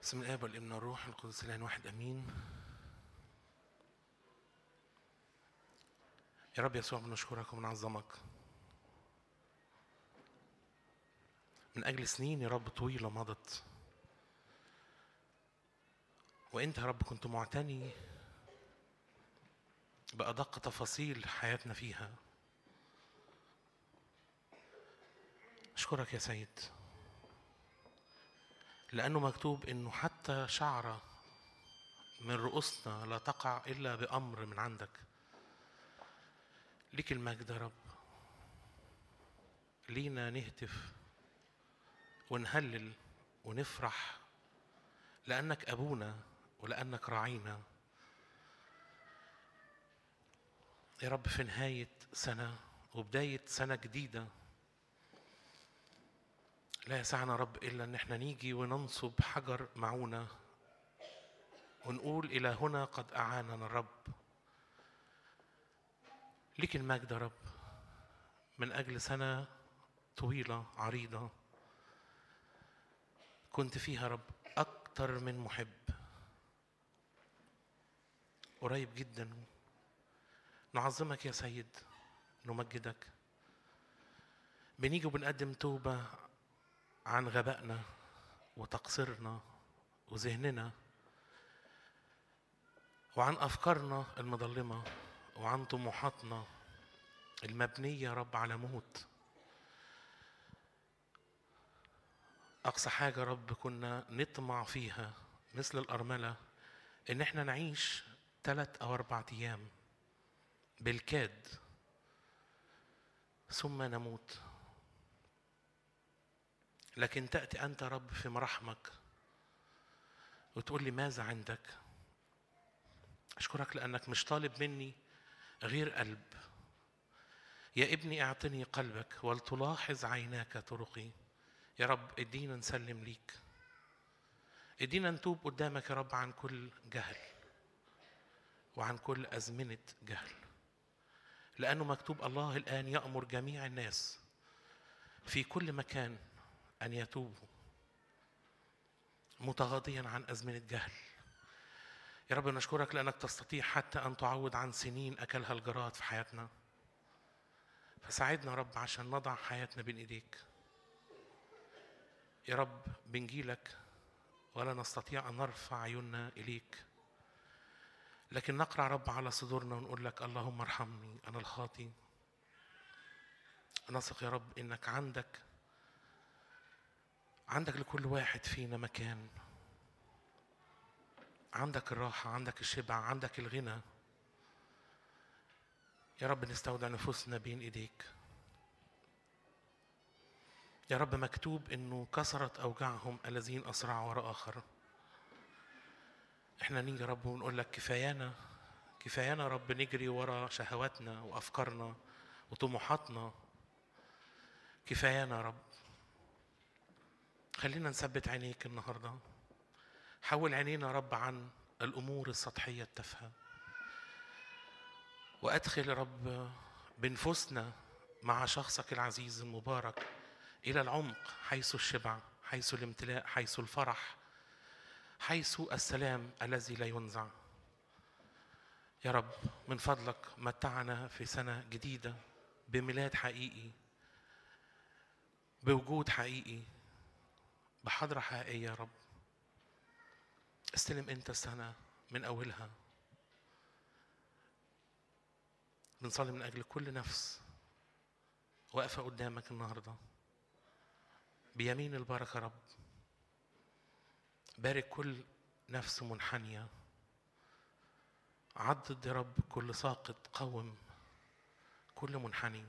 بسم الاب والابن والروح القدس الان واحد آمين. يا رب يسوع بنشكرك وبنعظمك. من أجل سنين يا رب طويلة مضت. وإنت يا رب كنت معتني بأدق تفاصيل حياتنا فيها. أشكرك يا سيد. لأنه مكتوب إنه حتى شعرة من رؤوسنا لا تقع إلا بأمر من عندك. ليك المجد يا رب. لينا نهتف ونهلل ونفرح لأنك أبونا ولأنك راعينا. يا رب في نهاية سنة وبداية سنة جديدة لا يسعنا رب إلا أن إحنا نيجي وننصب حجر معونة ونقول إلى هنا قد أعاننا الرب. ليك المجد يا رب. من أجل سنة طويلة عريضة كنت فيها رب أكتر من محب. قريب جدا. نعظمك يا سيد. نمجدك. بنيجي وبنقدم توبة عن غبائنا وتقصيرنا وذهننا وعن أفكارنا المظلمة وعن طموحاتنا المبنية يا رب على موت. أقصى حاجة رب كنا نطمع فيها مثل الأرملة إن إحنا نعيش ثلاث أو أربع أيام بالكاد ثم نموت. لكن تأتي أنت رب في مراحمك وتقول لي ماذا عندك؟ أشكرك لأنك مش طالب مني غير قلب. يا ابني أعطني قلبك ولتلاحظ عيناك طرقي. يا رب إدينا نسلم ليك. إدينا نتوب قدامك يا رب عن كل جهل وعن كل أزمنة جهل. لأنه مكتوب الله الآن يأمر جميع الناس في كل مكان أن يتوبوا متغاضيا عن أزمنة جهل. يا رب نشكرك لأنك تستطيع حتى أن تعوض عن سنين أكلها الجراد في حياتنا. فساعدنا رب عشان نضع حياتنا بين إيديك. يا رب بنجيلك ولا نستطيع أن نرفع عيوننا إليك. لكن نقرع رب على صدورنا ونقول لك اللهم ارحمني أنا الخاطي نثق يا رب إنك عندك عندك لكل واحد فينا مكان. عندك الراحة عندك الشبع عندك الغنى. يا رب نستودع نفوسنا بين إيديك. يا رب مكتوب إنه كسرت أوجاعهم الذين أسرعوا وراء آخر. إحنا نيجي يا رب ونقول لك كفايانا كفايانا يا رب نجري ورا شهواتنا وأفكارنا وطموحاتنا. كفايانا يا رب. خلينا نثبت عينيك النهارده. حول عينينا يا رب عن الأمور السطحية التافهة. وأدخل يا رب بنفوسنا مع شخصك العزيز المبارك إلى العمق حيث الشبع حيث الامتلاء حيث الفرح حيث السلام الذي لا ينزع. يا رب من فضلك متعنا في سنة جديدة بميلاد حقيقي بوجود حقيقي. بحضرة حقيقية يا رب. استلم انت السنة من أولها. بنصلي من أجل كل نفس واقفة قدامك النهارده. بيمين البركة يا رب. بارك كل نفس منحنية. عضد يا رب كل ساقط قوم كل منحني.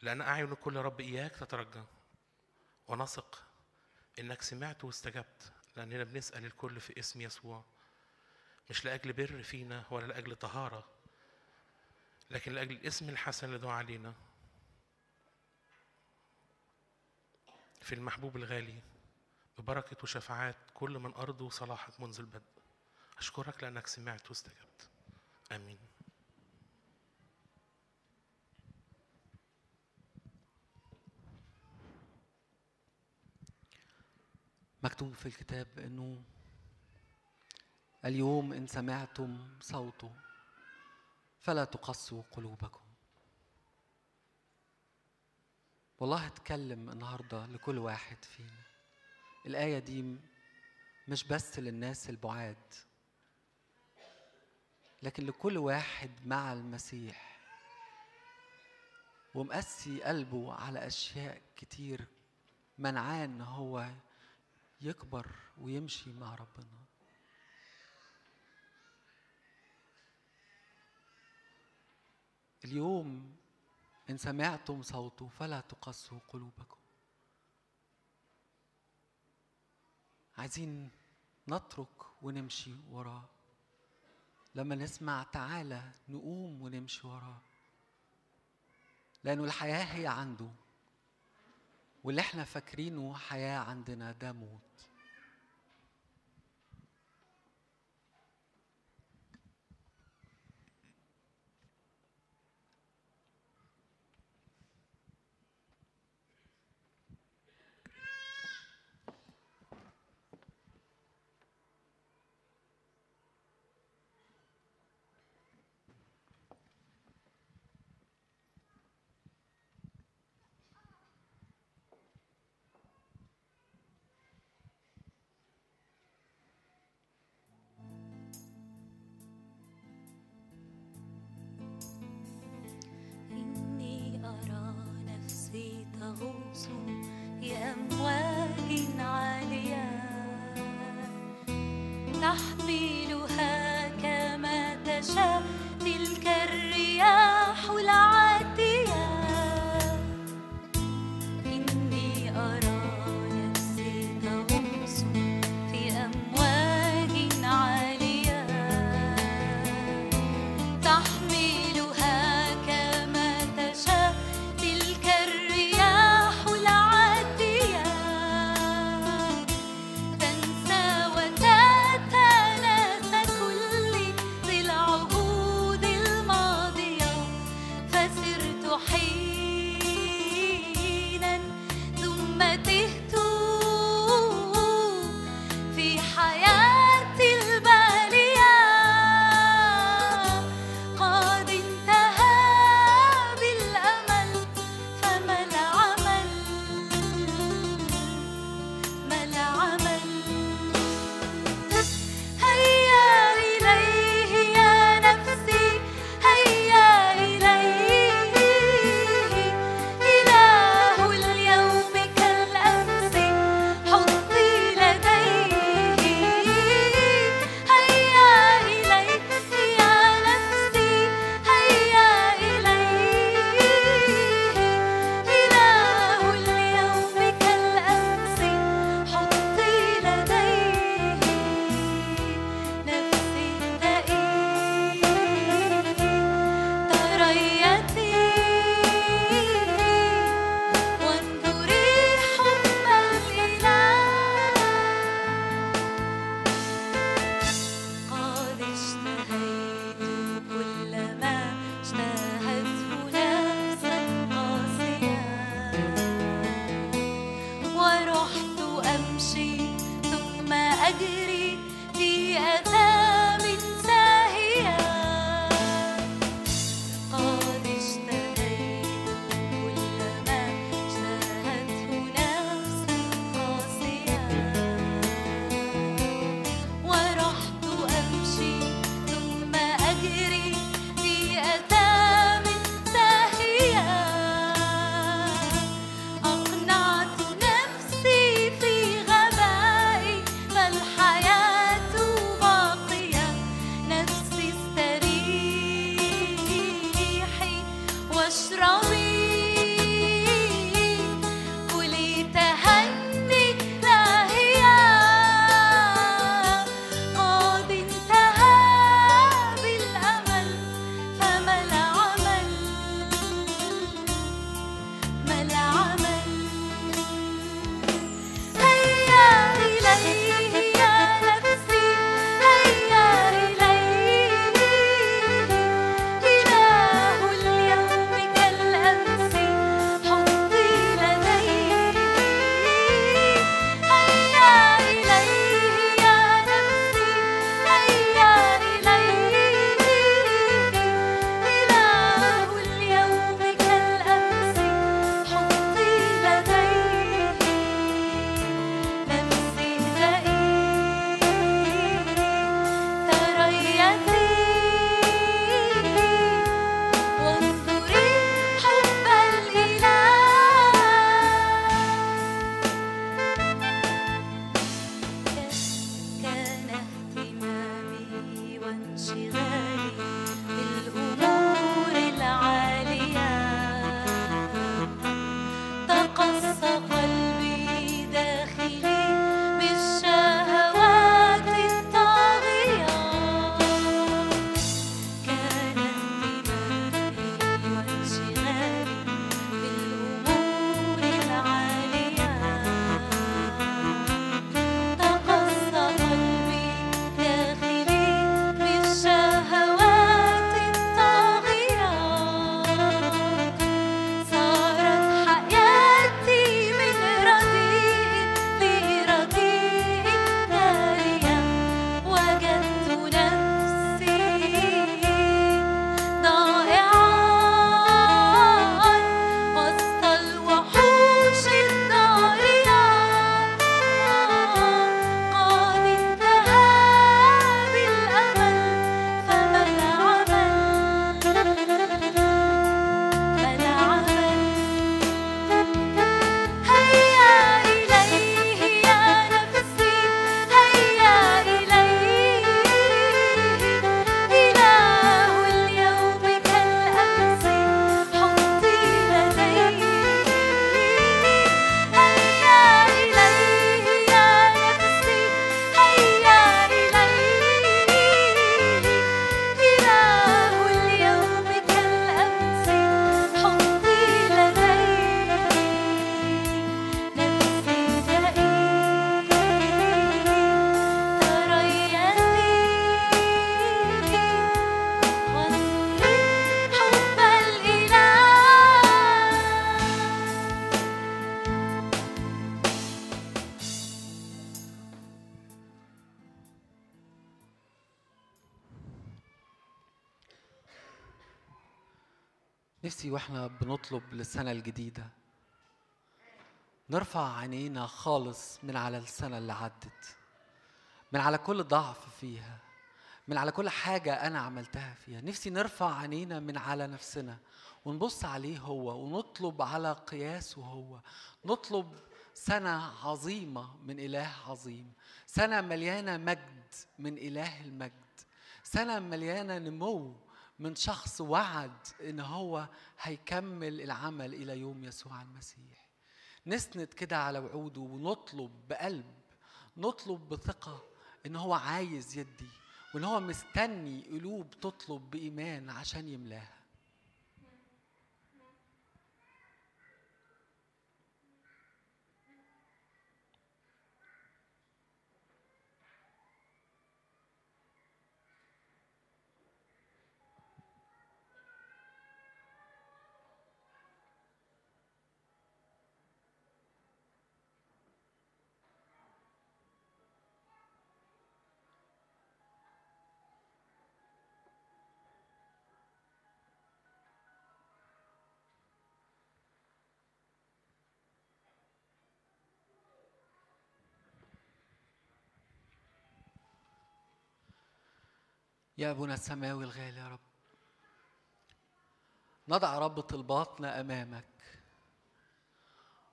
لأن أعين كل رب إياك تترجى ونثق إنك سمعت واستجبت لأننا بنسأل الكل في اسم يسوع. مش لأجل بر فينا ولا لأجل طهارة لكن لأجل الاسم الحسن اللي دعا علينا. في المحبوب الغالي ببركة وشفاعات كل من أرضه صلاحك منذ البدء. أشكرك لأنك سمعت واستجبت. آمين. مكتوب في الكتاب إنه اليوم إن سمعتم صوته فلا تقسوا قلوبكم. والله اتكلم النهارده لكل واحد فينا. الآية دي مش بس للناس البعاد لكن لكل واحد مع المسيح. ومقسي قلبه على أشياء كتير منعاه إن هو يكبر ويمشي مع ربنا. اليوم إن سمعتم صوته فلا تقسوا قلوبكم. عايزين نترك ونمشي وراه لما نسمع تعالى نقوم ونمشي وراه لأنه الحياة هي عنده واللي إحنا فاكرينه حياة عندنا ده موت. بنطلب للسنة الجديدة. نرفع عينينا خالص من على السنة اللي عدت من على كل ضعف فيها من على كل حاجة أنا عملتها فيها. نفسي نرفع عينينا من على نفسنا ونبص عليه هو ونطلب على قياسه هو. نطلب سنة عظيمة من إله عظيم سنة مليانة مجد من إله المجد سنة مليانة نمو من شخص وعد إن هو هيكمل العمل إلى يوم يسوع المسيح. نسند كده على وعوده ونطلب بقلب نطلب بثقة إن هو عايز يدي وإن هو مستني قلوب تطلب بإيمان عشان يملاها. يا أبونا السماوي الغالي يا رب. نضع رب طلباتنا أمامك.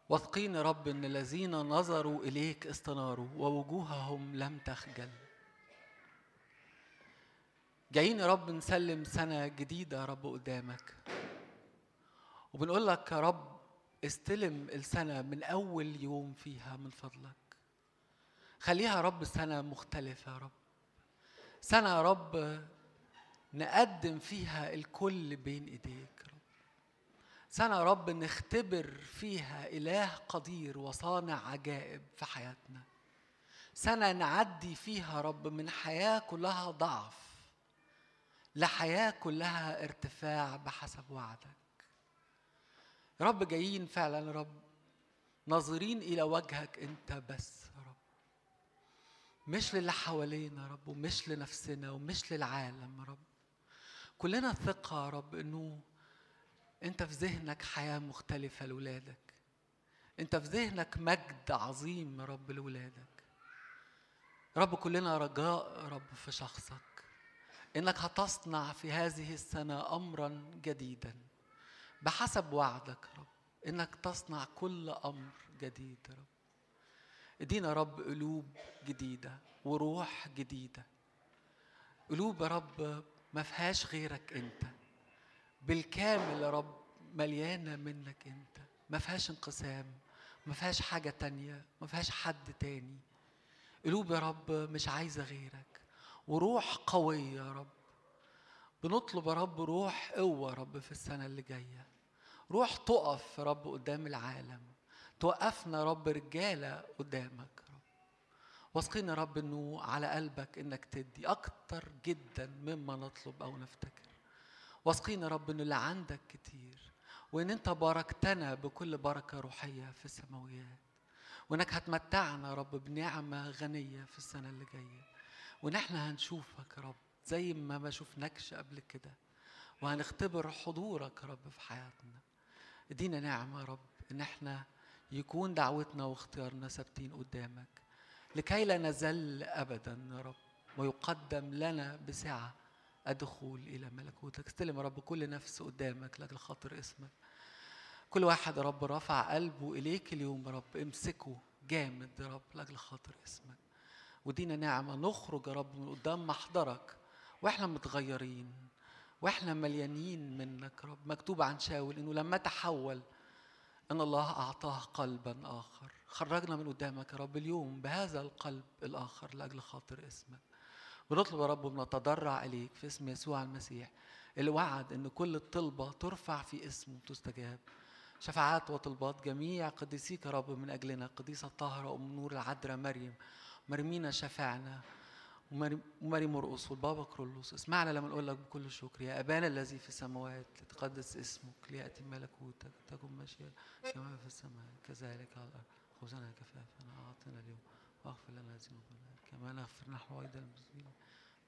واثقين يا رب أن الذين نظروا إليك استناروا ووجوههم لم تخجل. جايين يا رب نسلم سنة جديدة يا رب قدامك. وبنقول لك يا رب استلم السنة من أول يوم فيها من فضلك. خليها يا رب سنة مختلفة يا رب. سنة يا رب نقدم فيها الكل بين ايديك يا رب. سنة يا رب نختبر فيها إله قدير وصانع عجائب في حياتنا. سنة نعدي فيها رب من حياة كلها ضعف لحياة كلها ارتفاع بحسب وعدك. رب جايين فعلا رب ناظرين إلى وجهك أنت بس رب. مش للي حوالينا يا رب ومش لنفسنا ومش للعالم يا رب. كلنا ثقة يا رب إنه أنت في ذهنك حياة مختلفة لولادك. أنت في ذهنك مجد عظيم يا رب لولادك. رب كلنا رجاء رب في شخصك. إنك هتصنع في هذه السنة امرا جديدا. بحسب وعدك رب إنك تصنع كل أمر جديد رب. ادينا يا رب قلوب جديدة وروح جديدة. قلوب يا رب ما فيهاش غيرك انت. بالكامل يا رب مليانة منك انت. ما فيهاش انقسام ما فيهاش حاجة تانية ما فيهاش حد تاني. قلوب يا رب مش عايزة غيرك. وروح قوية يا رب. بنطلب يا رب روح قوة يا رب في السنة اللي جاية. روح تقف يا رب قدام العالم. توقفنا رب رجالة قدامك. رب واثقين يا رب إنه على قلبك إنك تدي أكتر جدا مما نطلب أو نفتكر. واثقين يا رب إنه اللي عندك كتير وإن أنت باركتنا بكل بركة روحية في السماويات. وإنك هتمتعنا يا رب بنعمة غنية في السنة اللي جاية. وإن إحنا هنشوفك يا رب زي ما ما شفناكش قبل كده. وهنختبر حضورك يا رب في حياتنا. إدينا نعمة يا رب إن إحنا يكون دعوتنا واختيارنا ثابتين قدامك. لكي لا نزل ابدا يا رب ويقدم لنا بسعة الدخول إلى ملكوتك. استلم يا رب كل نفس قدامك لأجل خاطر اسمك. كل واحد يا رب رفع قلبه إليك اليوم يا رب. امسكه جامد يا رب لأجل خاطر اسمك. ودينا نعمة. نخرج يا رب من قدام محضرك. وإحنا متغيرين. وإحنا مليانين منك يا رب. مكتوب عن شاول إنه لما تحول أن الله أعطاه قلبا آخر. خرجنا من قدامك يا رب اليوم بهذا القلب الآخر لأجل خاطر اسمك. بنطلب يا رب ونتضرع إليك في اسم يسوع المسيح اللي وعد إن كل الطلبة ترفع في اسمه وتستجاب. شفاعات وطلبات جميع قديسيك يا رب من أجلنا. القديسه الطاهره أم نور العذراء مريم. مرمينا شفاعنا. وماري مرقص والبابا كرولوس. اسمعنا لما نقول لك بكل شكر يا أبانا الذي في السماوات لتقدس اسمك ليأتي ملكوتك تكن مشيئتك كما في السماء. كذلك على الأرض. خذنا كفافنا أعطنا اليوم واغفر لنا ذنوبنا. كما نغفر نحن أيضا المسلمين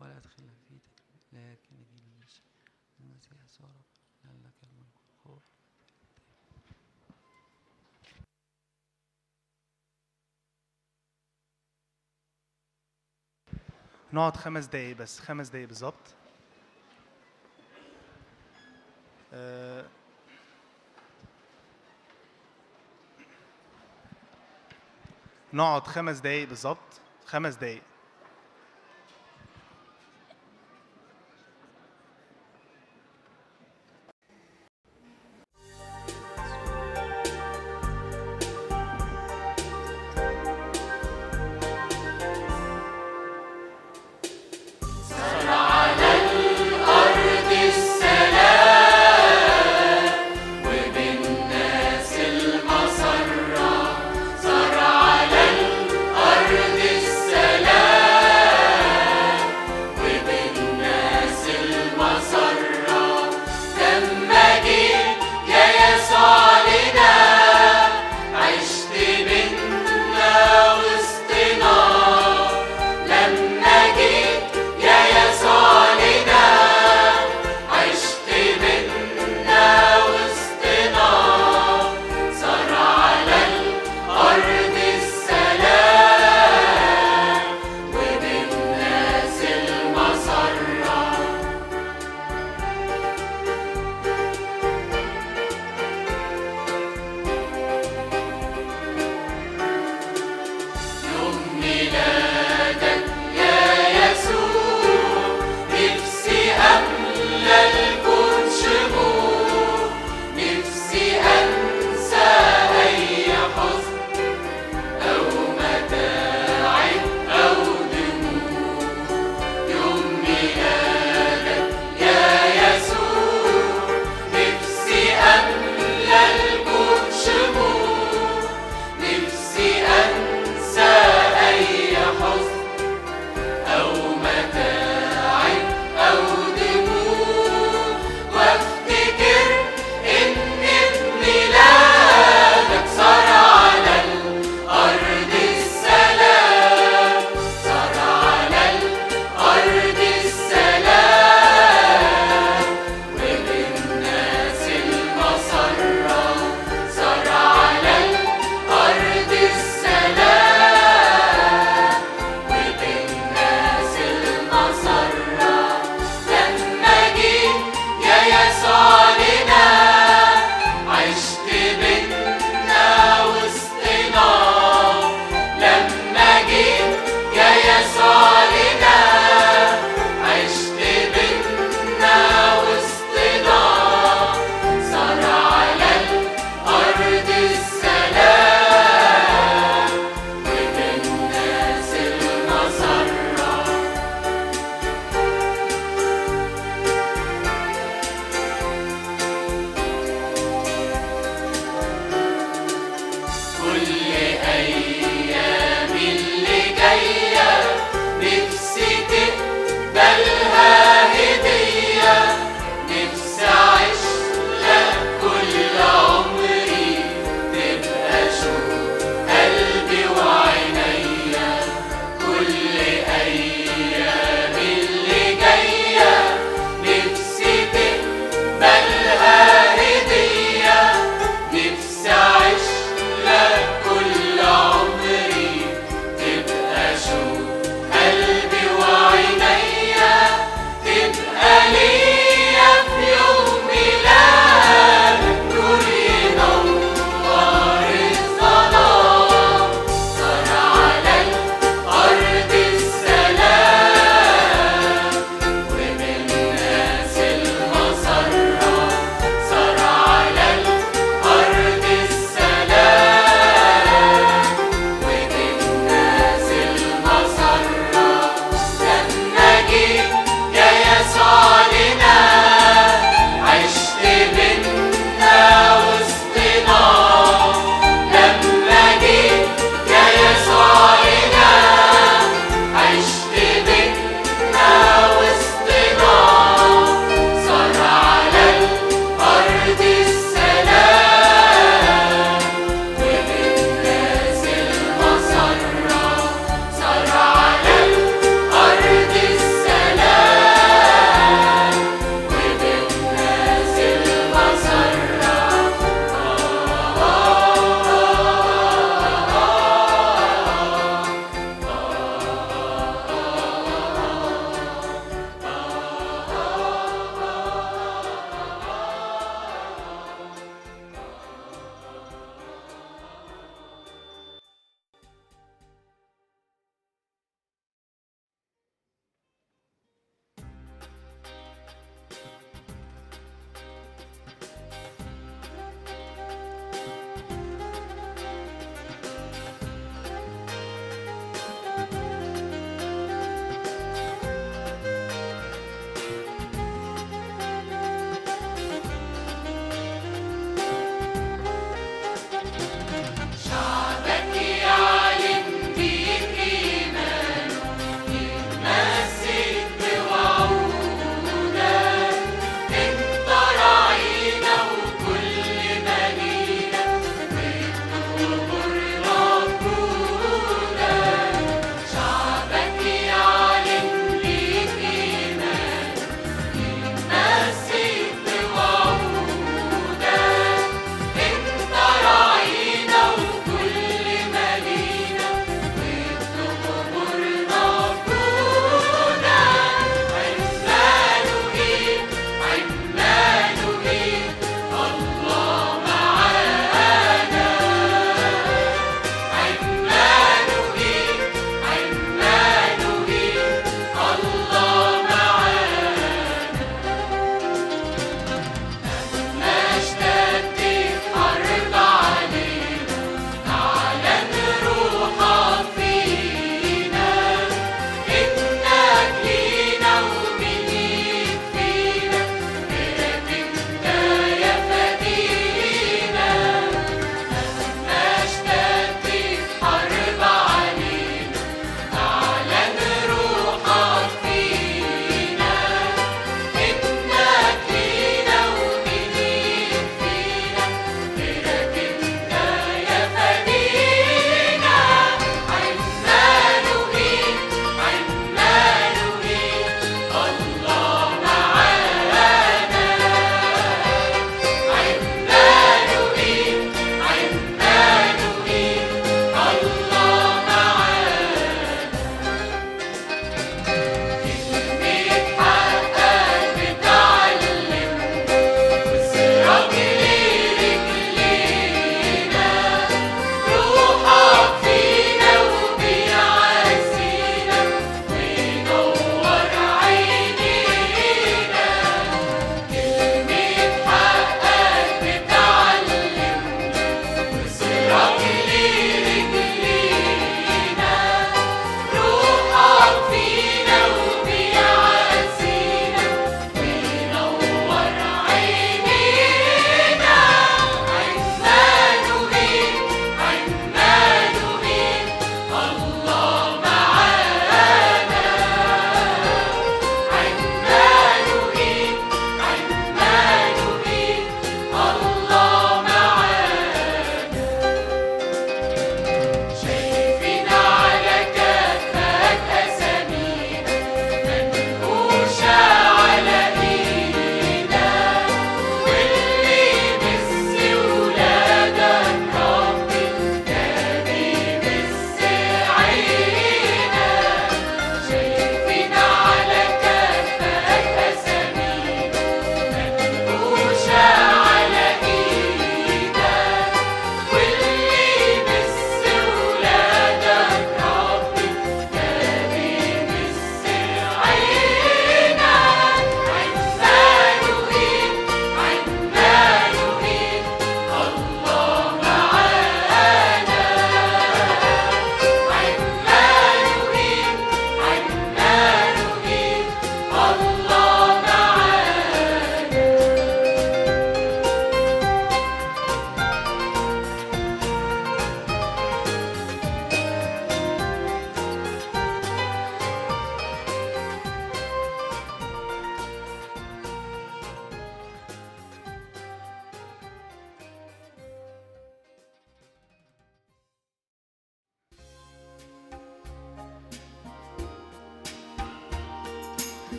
ولا تدخلنا في تجربه لكن نجينا من المسيح يسوع ربنا لك الملك نقعد خمس دقايق بس خمس دقايق بالظبط. آه، نقعد خمس دقايق بالظبط خمس دقايق.